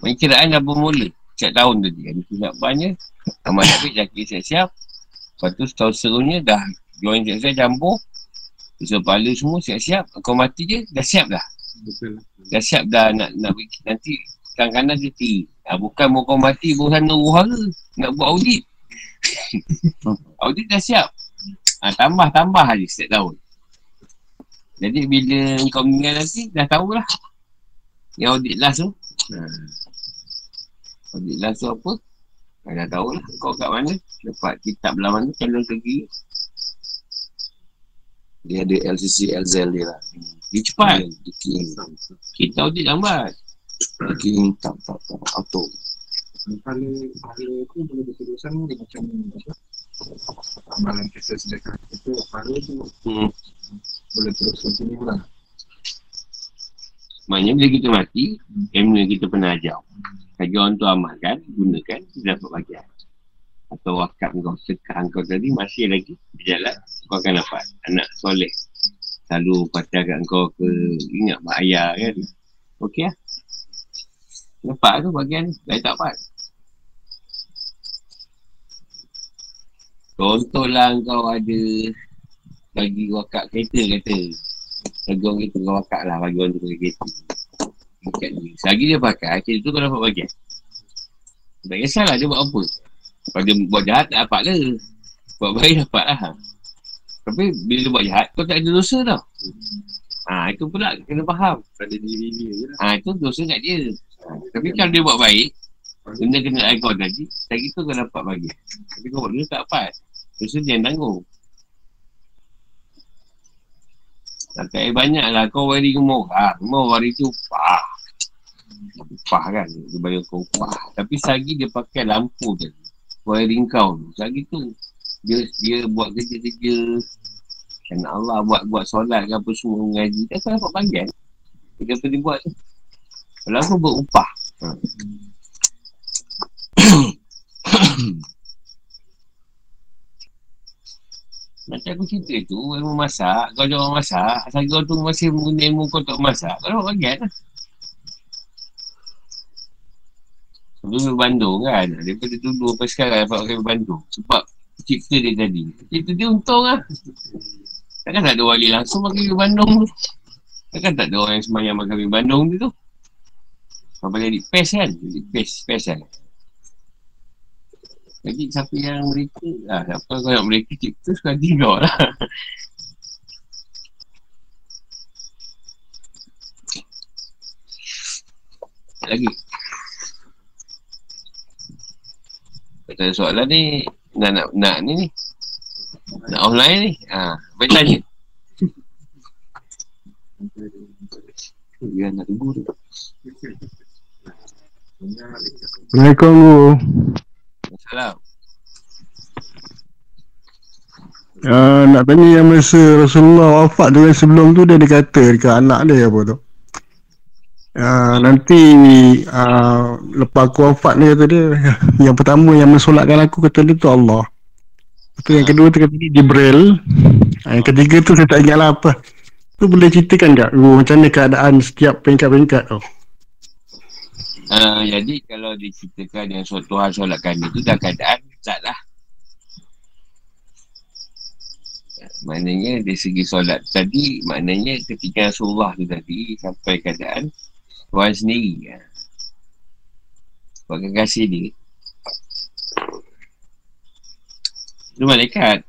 Pencerahan dah bermula Setiap tahun tadi kan Itu nak banyak Amal Nabi Zakir siap-siap Lepas tu setahun seterusnya dah Join siap-siap campur Besar kepala semua siap-siap Kau mati je Dah siap dah betul Dah siap dah nak, nak Nanti Kan kanan dia ti ha, Bukan mau kau mati Baru sana ruhara Nak buat audit [LAUGHS] Audit dah siap ha, Tambah-tambah aja setiap tahun Jadi bila kau meninggal nanti Dah tahulah Yang audit last tu Ha. Audit last tu apa? Ha, dah tahu lah kau kat mana. Dapat kitab belah mana, channel ke kiri. Dia ada LCC, LZL dia lah. Dia cepat. Dia king. Kita audit lambat. Dia king tak, tak, tak. Auto. Kepala kepala tu boleh berurusan dia macam apa Amalan kisah sedekah itu kepala tu Hmm. boleh terus continue lah Maknanya bila kita mati, ilmu yang kita pernah ajar. Bagi orang tu amalkan, gunakan, kita dapat bagian. Atau wakaf kau, sedekah kau tadi masih lagi berjalan, kau akan dapat anak soleh. Selalu pacar kat kau ke, ingat mak ayah kan. Okey lah. Dapat tu bagian, lain tak dapat. Contohlah kau ada bagi wakaf kereta kata. Bagi orang kita kau wakaf lah bagi orang tu pakai kereta. Selagi dia pakai, kereta tu kau dapat bagian. Tak kisahlah dia buat apa. Kalau dia buat jahat tak dapat lah. Buat baik dapat lah. Tapi bila dia buat jahat, kau tak ada dosa tau. Ha, itu pula kena faham. pada diri dia je lah Ha, itu dosa kat dia. Ha, tapi kalau dia buat baik, benda kena kau tadi, lagi tu kau dapat bagian. Tapi kau buat dosa tak dapat. Dosa dia yang tanggung. Tak banyak lah kau wari murah. Semua wari tu upah. Upah kan. Dia bagi kau upah. Tapi selagi dia pakai lampu tadi. Wiring kau tu. Sebab gitu. Dia, dia buat kerja-kerja. Dan Allah buat buat solat ke apa semua mengaji. Dia akan dapat bagian. Dia kata dia buat. Kalau aku berupah. Ha. [COUGHS] Macam aku cerita tu, ilmu masak, kau jangan masak, asal kau tu masih guna ilmu kau tak masak, kau dapat bagian lah. Dulu Bandung kan, daripada dulu sampai sekarang dapat pakai Bandung. Sebab cipta dia tadi. Cipta dia untung lah. Takkan tak ada wali langsung pakai Bandung tu. Takkan tak ada orang yang semayang pakai Bandung tu tu. Apa jadi pes kan? Jadi pes, pes kan? Jadi siapa yang mereka lah, siapa kau yang mereka cipta suka tiga lah. [LAUGHS] Lagi. Kata soalan ni, nak nak, nak ni ni. Nak offline ni. Ha, baik tanya. Dia nak tunggu tu. Assalamualaikum Guru. Salam. Uh, nak tanya yang masa Rasulullah wafat kan sebelum tu dia ada kata dekat anak dia apa tu. Uh, nanti uh, lepas aku wafat ni kata dia [LAUGHS] yang pertama yang mensolatkan aku kata dia tu Allah. Lepas yang kedua tu kata dia Jibril. Uh, yang ketiga tu saya tak ingat lah apa. Tu boleh ceritakan tak Guru macam mana keadaan setiap peringkat-peringkat tu? Uh, jadi kalau diceritakan yang suatu Tuhan solatkan itu dah keadaan tak lah. Maknanya dari segi solat tadi maknanya ketika Rasulullah tu tadi sampai keadaan Tuhan sendiri. Sebab kasih dia. Itu malaikat.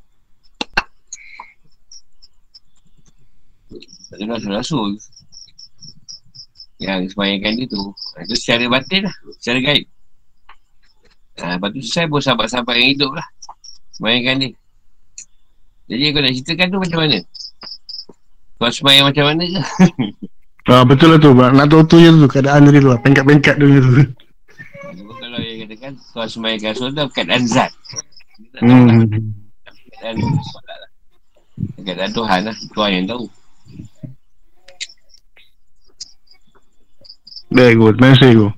Tak ada rasul-rasul yang semayangkan dia tu. Ha, itu secara batin lah. Secara gaib. Ha, lepas tu saya pun sahabat-sahabat yang hidup lah. Semayangkan dia. Jadi aku nak ceritakan tu macam mana? Kau semayang macam mana ke [LAUGHS] Ah, betul lah tu. Nak tahu tu je tu keadaan tu lah. Pengkat-pengkat dia tu. kalau yang katakan kau semayangkan solat keadaan zat lah. Hmm. keadaan solat lah keadaan Tuhan lah Tuhan yang tahu Very good. Terima kasih Guru.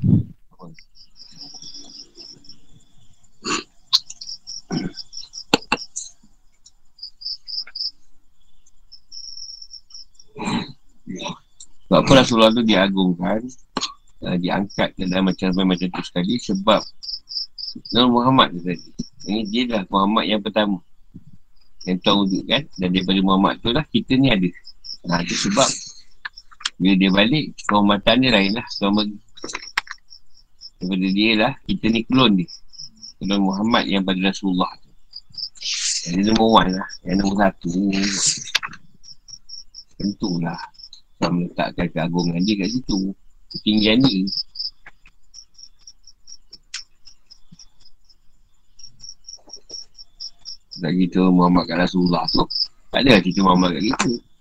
Sebab apa Rasulullah tu diagungkan uh, Diangkat dalam macam macam tu sekali Sebab Nabi Muhammad tu tadi. Ini dia lah Muhammad yang pertama. Yang tuan wujud kan? Dan daripada Muhammad tu lah Kita ni ada. Nah itu sebab Bila dia balik Kehormatan dia lain lah Tuan bagi. Daripada dia lah Kita ni klon dia. Klon Muhammad yang pada Rasulullah tu. Yang nombor one lah. Yang nombor satu Tentulah Sebab meletakkan keagungan dia kat situ. Ketinggian ni Tak gitu Muhammad kat Rasulullah tu. Tak ada cerita Muhammad kat kita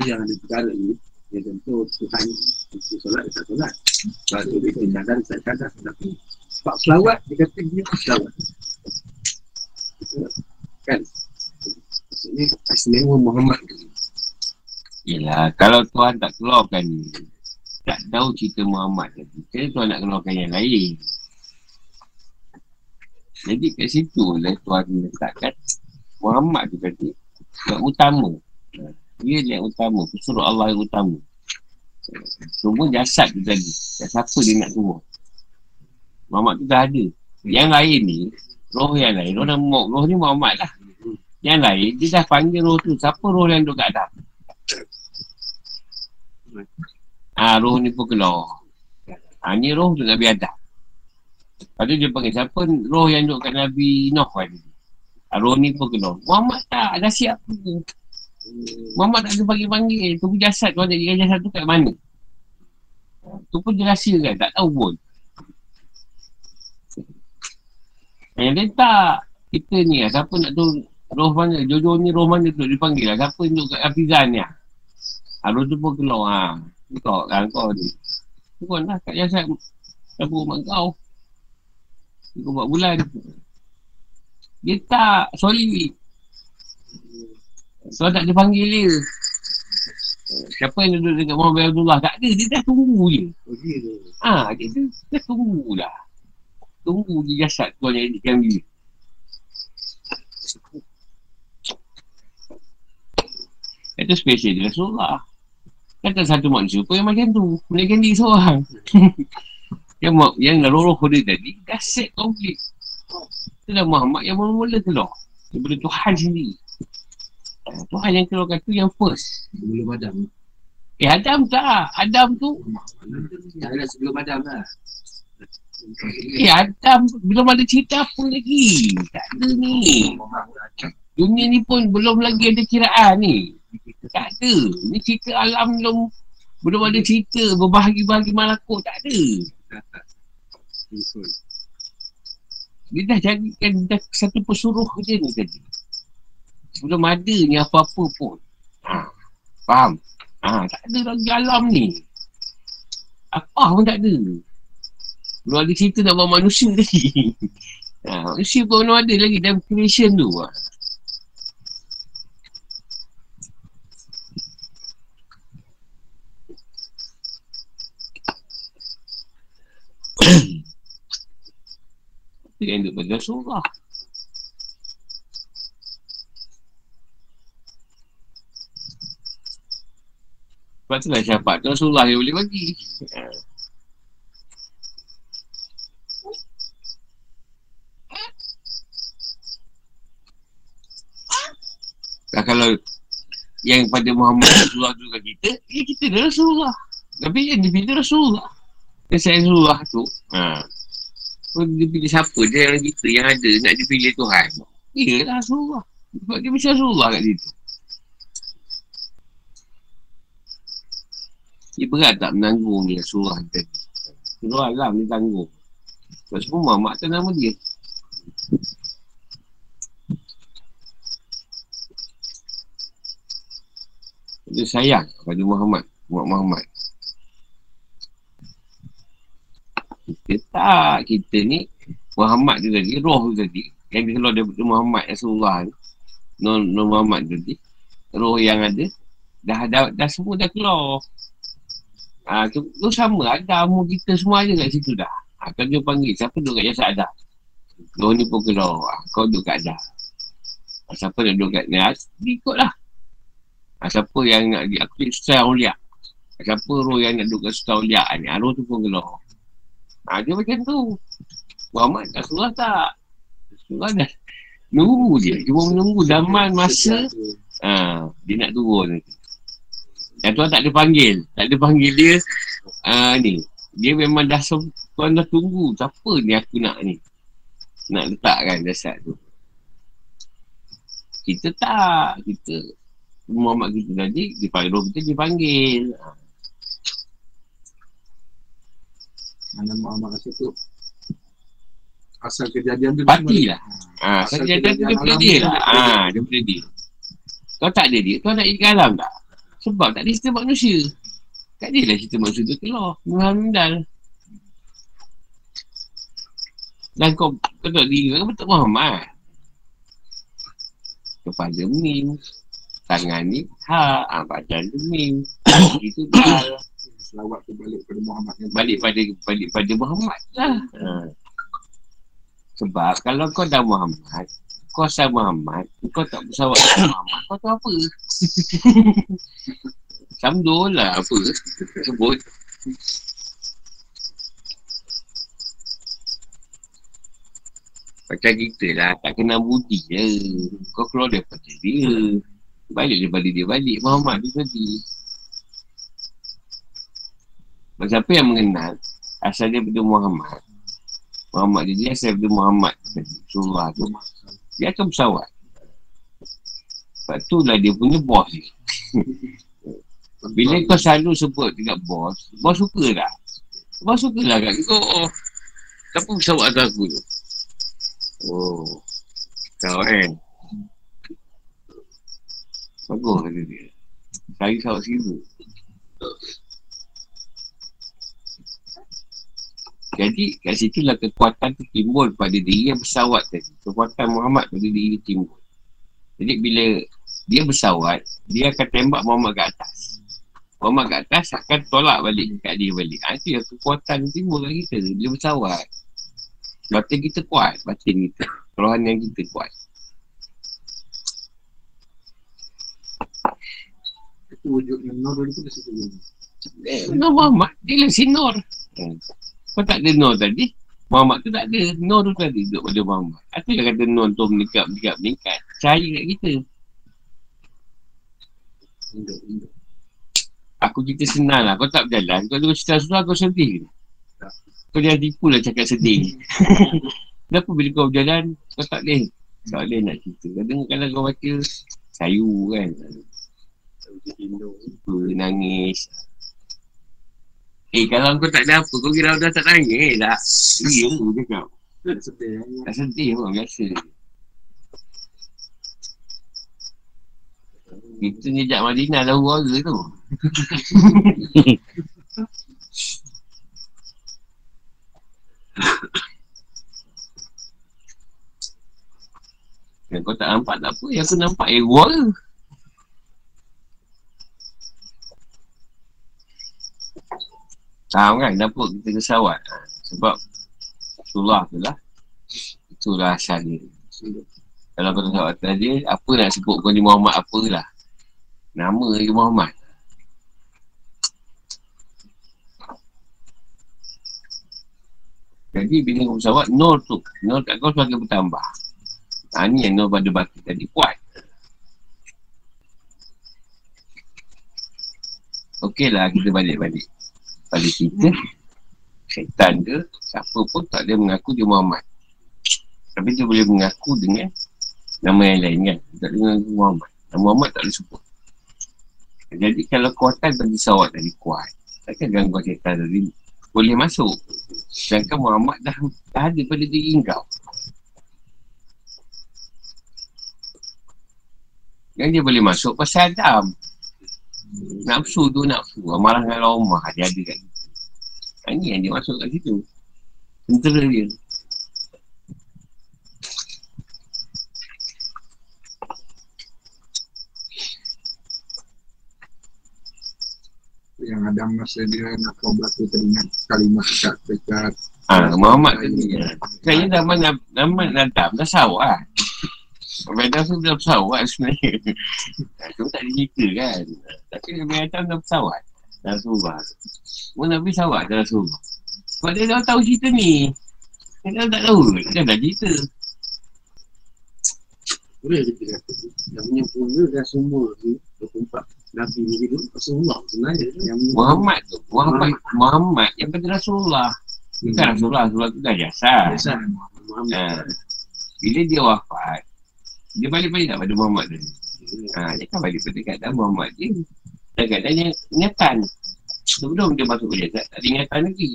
yang ada perkara ni dia tentu Tuhan dia solat tak solat sebab tu dia tinggalkan tak kadang tapi sebab selawat dia kata dia selawat kan maksudnya istimewa Muhammad Yelah, kalau Tuhan tak keluarkan tak tahu cerita Muhammad tadi. Jadi Tuhan nak keluarkan yang lain. Jadi kat situ lah Tuhan letakkan Muhammad tu tadi yang utama. Dia yang utama. Pesuruh Allah yang utama. Semua jasad tu tadi. Dan siapa dia nak turun? Muhammad tu dah ada. Yang lain ni, roh yang lain, roh, nama, roh ni Muhammad lah. Yang lain, dia dah panggil roh tu. Siapa roh yang duduk kat? Ah, roh ni pun keluar. Ah, ni roh tu Nabi Adam. Lepas tu dia panggil siapa roh yang duduk kat Nabi Noh kan. Arwah ni pun keluar. Muhammad tak, dah siap. Muhammad tak ada panggil-panggil. Tunggu jasad, kau jadikan jasad tu kat mana? Tu pun dia rahsia kan, tak tahu pun. Yang dia tak, kita ni lah, siapa nak tu roh mana, Jojo ni roh mana tu dipanggil lah. Siapa duduk kat Hafizan ni lah. Arwah tu pun keluar ha. Kau kan kau ni. Tu pun lah kat jasad. Siapa rumah kau. Kau buat bulan. Dia tak, sorry. So tak dipanggil dia. Siapa yang duduk dekat Muhammad Abdullah? Tak ada, dia dah tunggu je. Oh, dia tu. Ha, dia tu dah tunggu dah. Tunggu di jasad kau yang edikan dia. Itu spesial dia Rasulullah. Kata satu manusia pun yang macam tu. Menaikkan diri seorang. [LAUGHS] yang, yang roh dia tadi, dah set komplit. Itulah Muhammad yang mula-mula keluar. Daripada Tuhan sendiri. Tuhan yang keluarkan tu yang first. Sebelum Adam. Eh Adam tak. Adam tu Tak ada sebelum Adam lah. Eh Adam belum ada cerita apa lagi Tak ada ni Dunia ni pun belum lagi ada kiraan ni Tak ada Ni cerita alam belum Belum ada cerita berbahagi-bahagi malakut Tak ada. Dia dah jadikan dah satu pesuruh je ni tadi Belum ada ni apa-apa pun. Ha, Faham? Ha, tak ada lagi alam ni. Apa pun tak ada. Belum ada cerita nak buat manusia [LAUGHS] lagi. Ha, Manusia pun belum ada lagi dalam creation tu. Ha. [COUGHS] Itu yang duduk pada Sebab tu lah syafaat tu Rasulullah yang boleh bagi ha. Nah, kalau yang pada Muhammad [COUGHS] Rasulullah tu kat kita, ya kita dah Rasulullah. Tapi yang dipilih Rasulullah. Yang saya Rasulullah tu, ha. So, dia pilih siapa dia yang kita yang ada nak dipilih Tuhan. Iyalah Rasulullah. Sebab dia mesti Rasulullah kat situ. Dia berat tak menanggung ni Rasulullah tadi. Rasulullah alam dia tanggung. Sebab semua Muhammad tu nama dia. Dia sayang pada Muhammad Muhammad Muhammad Kita tak Kita ni Muhammad tu tadi Roh tu tadi Yang dia keluar daripada Muhammad Rasulullah ni Nur, Nur Muhammad tu tadi Roh yang ada Dah, dah, dah semua dah keluar Ha, tu, tu sama ada mu kita semua ada kat situ dah. Ha, kalau dia panggil siapa duduk kat jasad ada. Roh ni pun keluar. Ha, kau duduk kat ada. Ha, siapa nak duduk kat ni? Ha, ikutlah. Ha, siapa yang nak di aku susah uliak. Ha, siapa roh yang nak duduk kat susah uliak ni? Ha, roh tu pun keluar. Ha, dia macam tu. Muhammad tak surah tak? Surah dah. Nunggu je. Cuma menunggu zaman masa ha, dia nak turun nanti. Yang tuan tak ada panggil. Tak ada panggil dia. Uh, ni. Dia memang dah se- tuan dah tunggu. Siapa ni aku nak ni. Nak letakkan jasad tu. Kita tak. Kita. Muhammad kita tadi. Dipanggil roh kita dipanggil. Ha. Mana Muhammad rasa tu Asal kejadian tu Pati lah. Ha, Asal dia dia kejadian daripada alam dia tu lah. Ha, daripada dia. Kau tak ada dia, kau nak ikut alam tak? Sebab tak ada cerita manusia. Kat dia lah cerita manusia tu keluar. Muhammad Dan kau kau tak diri kau betul Muhammad. Kepala mim. Tangan ni ha, ha badan tu mim. [COUGHS] Itu dah Selawat tu balik pada Muhammad balik pada balik pada Muhammad lah. Ha. Sebab kalau kau dah Muhammad, kau asal Muhammad, kau tak bersawat dengan [COUGHS] Muhammad, kau tu apa? [LAUGHS] Samdul lah apa sebut. Macam kita lah, tak kenal budi je. Kau keluar daripada dia. Balik daripada dia balik. Muhammad tu tadi. Sebab siapa yang mengenal asal dia daripada Muhammad. Muhammad dia, dia asal daripada Muhammad. Surah tu. Dia akan bersawat. Sebab tu lah dia punya bos dia. [LAUGHS] Bila kau selalu sebut dekat bos, bos suka tak? Bos suka lah kat kau. Oh, kenapa bersawat atas aku tu? Oh, kau kan? Bagus kata dia. Cari sawat situ. Jadi kat situ lah kekuatan tu timbul pada diri yang bersawat tadi. Kekuatan Muhammad pada diri dia timbul. Jadi bila dia bersawat, dia akan tembak Muhammad kat atas. Muhammad kat atas akan tolak balik kat dia balik. Ha, itu yang kekuatan timbul kat kita. Dia bersawat. Batin kita kuat. Batin kita. Kerohanian kita kuat. Itu Nur dulu pun dah situ. Eh, Muhammad, dia lah si Nur. Hmm. Kau tak ada Nur tadi. Muhammad tu tak ada. Nur tu tadi duduk pada Muhammad. Itu yang kata Nur tu meningkat, meningkat, meningkat. Cahaya kat kita. Aku cerita senang lah. Kau tak berjalan. Kau tengok cerita susah, kau sedih. Kau jangan tipu lah cakap sedih. [LAUGHS] Kenapa bila kau berjalan, kau tak boleh. Tak boleh nak cerita. Kadang-kadang kau baca sayu kan. Nangis. Eh, kalau kau tak ada apa, kau kira dah tak nangis tak? Ya, aku cakap. Tak sedih. Tak sedih pun, biasa. Itu jejak Madinah dah warga tu. Yang [LAUGHS] kau tak nampak tak apa, yang aku nampak eh warga. Faham kan kenapa kita kesawat? Ha, sebab Rasulullah tu lah. Itulah asal dia. Kalau kau tak sawat atas dia, apa nak sebut kau ni Muhammad apalah. Nama dia Muhammad. Jadi bila kau pesawat, Nur tu. Nur kat kau semakin bertambah. Ha, ni yang Nur pada baki tadi kuat. Okey lah kita balik-balik. Pada kita, syaitan ke, siapa pun tak ada mengaku dia Muhammad. Tapi dia boleh mengaku dengan nama yang lain kan. Tak dengan Muhammad. Nama Muhammad tak boleh sebut. Jadi kalau kuatan bagi sawat tadi kuat, takkan gangguan syaitan tadi boleh masuk. Sedangkan Muhammad dah, dah ada pada diri kau. Yang dia boleh masuk pasal Adam. Nafsu tu nafsu. Amarah dengan Umar dia ada kat situ. Ini yang dia masuk kat situ. Tentera dia. Yang ada masa dia nak kau berlaku teringat kalimah dekat dekat Ha, Muhammad tadi. Kayaknya nama nama Nadam dah sawah. Dah tu dah pesawat sebenarnya. Aku tak cerita kan. Tapi Nabi Adam dah pesawat. Dah surah. Oh Nabi pesawat dah surah. Sebab dia dah tahu cerita ni. Dia dah tak tahu. Dia dah cerita. Boleh kita kata. Yang punya pula dah semua ni. 24 Nabi ni dulu. Rasulullah sebenarnya. Yang Muhammad tu. Muhammad. Muhammad yang pada Rasulullah. Bukan Rasulullah. Rasulullah tu dah jasa. Biasa Muhammad. Ha. Bila dia wafat, dia balik-balik tak pada Muhammad tu. Ha, dia kan balik pada keadaan Muhammad dia. Dan keadaan dia ingatan. Sebelum dia masuk ke jasad, tak ada ingatan lagi.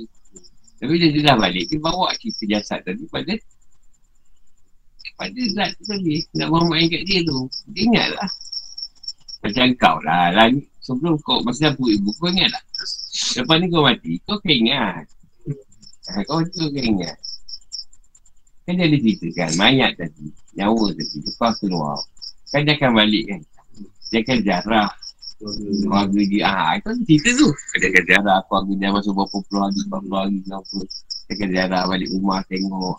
Tapi bila dia dah balik, dia bawa cerita jasad tadi pada pada zat tu tadi. Nak Muhammad yang kat dia tu. Dia ingat lah. Macam kau lah. lah ni, sebelum kau masa dapur ibu, kau ingat tak? Lepas ni kau mati, kau akan ingat. Ha, kau tu akan ingat. Kan dia ada cerita kan, mayat tadi, nyawa tadi, lepas keluar. Kan dia akan balik kan. Dia akan jarah keluarga dia. Ah, itu cerita tu. Dia akan jarah keluarga dia masuk berapa puluh hari, berapa puluh hari, berapa. Dia akan jarah balik rumah tengok.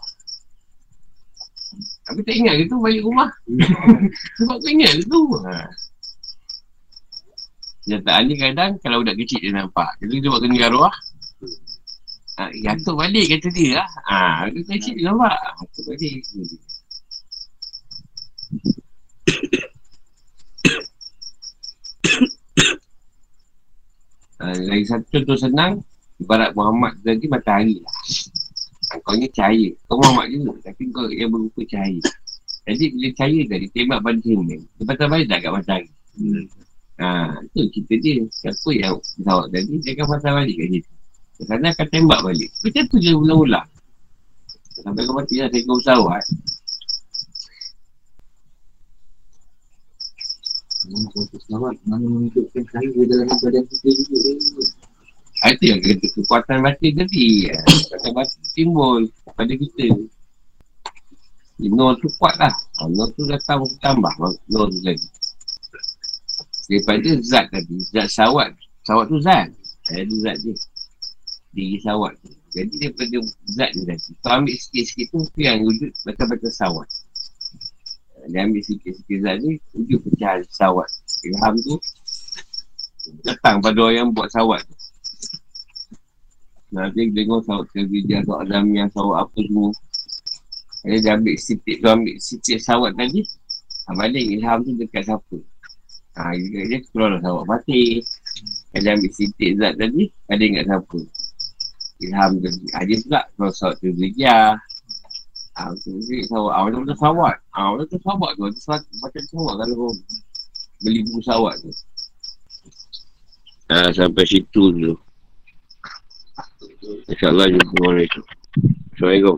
Tapi tak ingat ke tu balik rumah? [LAUGHS] Sebab kau ingat ke tu? Ha. Kenyataan ni kadang kalau budak kecil dia nampak. Jadi dia buat kena arwah. Ha, Gantuk balik kata dia lah. Ha, dia kecil dia nampak. Gantuk balik. Ha, lagi satu contoh senang Ibarat Muhammad tadi matahari lah Kau ni cahaya Kau Muhammad juga Tapi kau yang berupa cahaya Jadi bila cahaya tadi tembak pada sini. Dia patah balik tak kat matahari. Ha, tu cerita dia. Siapa yang pesawat tadi, dia akan patah balik kat situ. Kerana akan tembak balik. Macam tu je ulang-ulang. Sampai kau mati lah tengok pesawat. Selamat mana menunjukkan cahaya dalam badan kita juga. Ha, Itu yang kata kekuatan batin tadi. Kekuatan batin timbul pada kita. Nur tu kuat lah. Nur tu datang tambah Nur tu tadi. Daripada zat tadi. Zat sawat. Sawat tu zat. Ada zat dia. Diri sawat tu. Jadi daripada zat ni tadi. Kau ambil sikit-sikit tu. Tu yang wujud batal-batal sawat. Ha, Dia ambil sikit-sikit zat ni. Wujud pecahan sawat. Ilham tu. Datang pada orang yang buat sawat tu. Nanti tengok sawat kerja, sawat Adamiah, sawat apa semua. Dia dah ambil sitik tu, ambil sitik sawat tadi. Ha, balik ilham tu dekat siapa. Ha, dia, dia keluar lah sawat mati. Dia ambil sitik zat tadi, ada ingat siapa. Ilham tadi. Ha, dia pula keluar sawat tu kerja. Ha, tu dia sawat. Ha, macam-macam sawat. Ha, macam sawat tu. Ada sawat, macam sawat kalau kau beli buku sawat tu. Ha, sampai situ dulu. InsyaAllah jumpa orang itu. Assalamualaikum.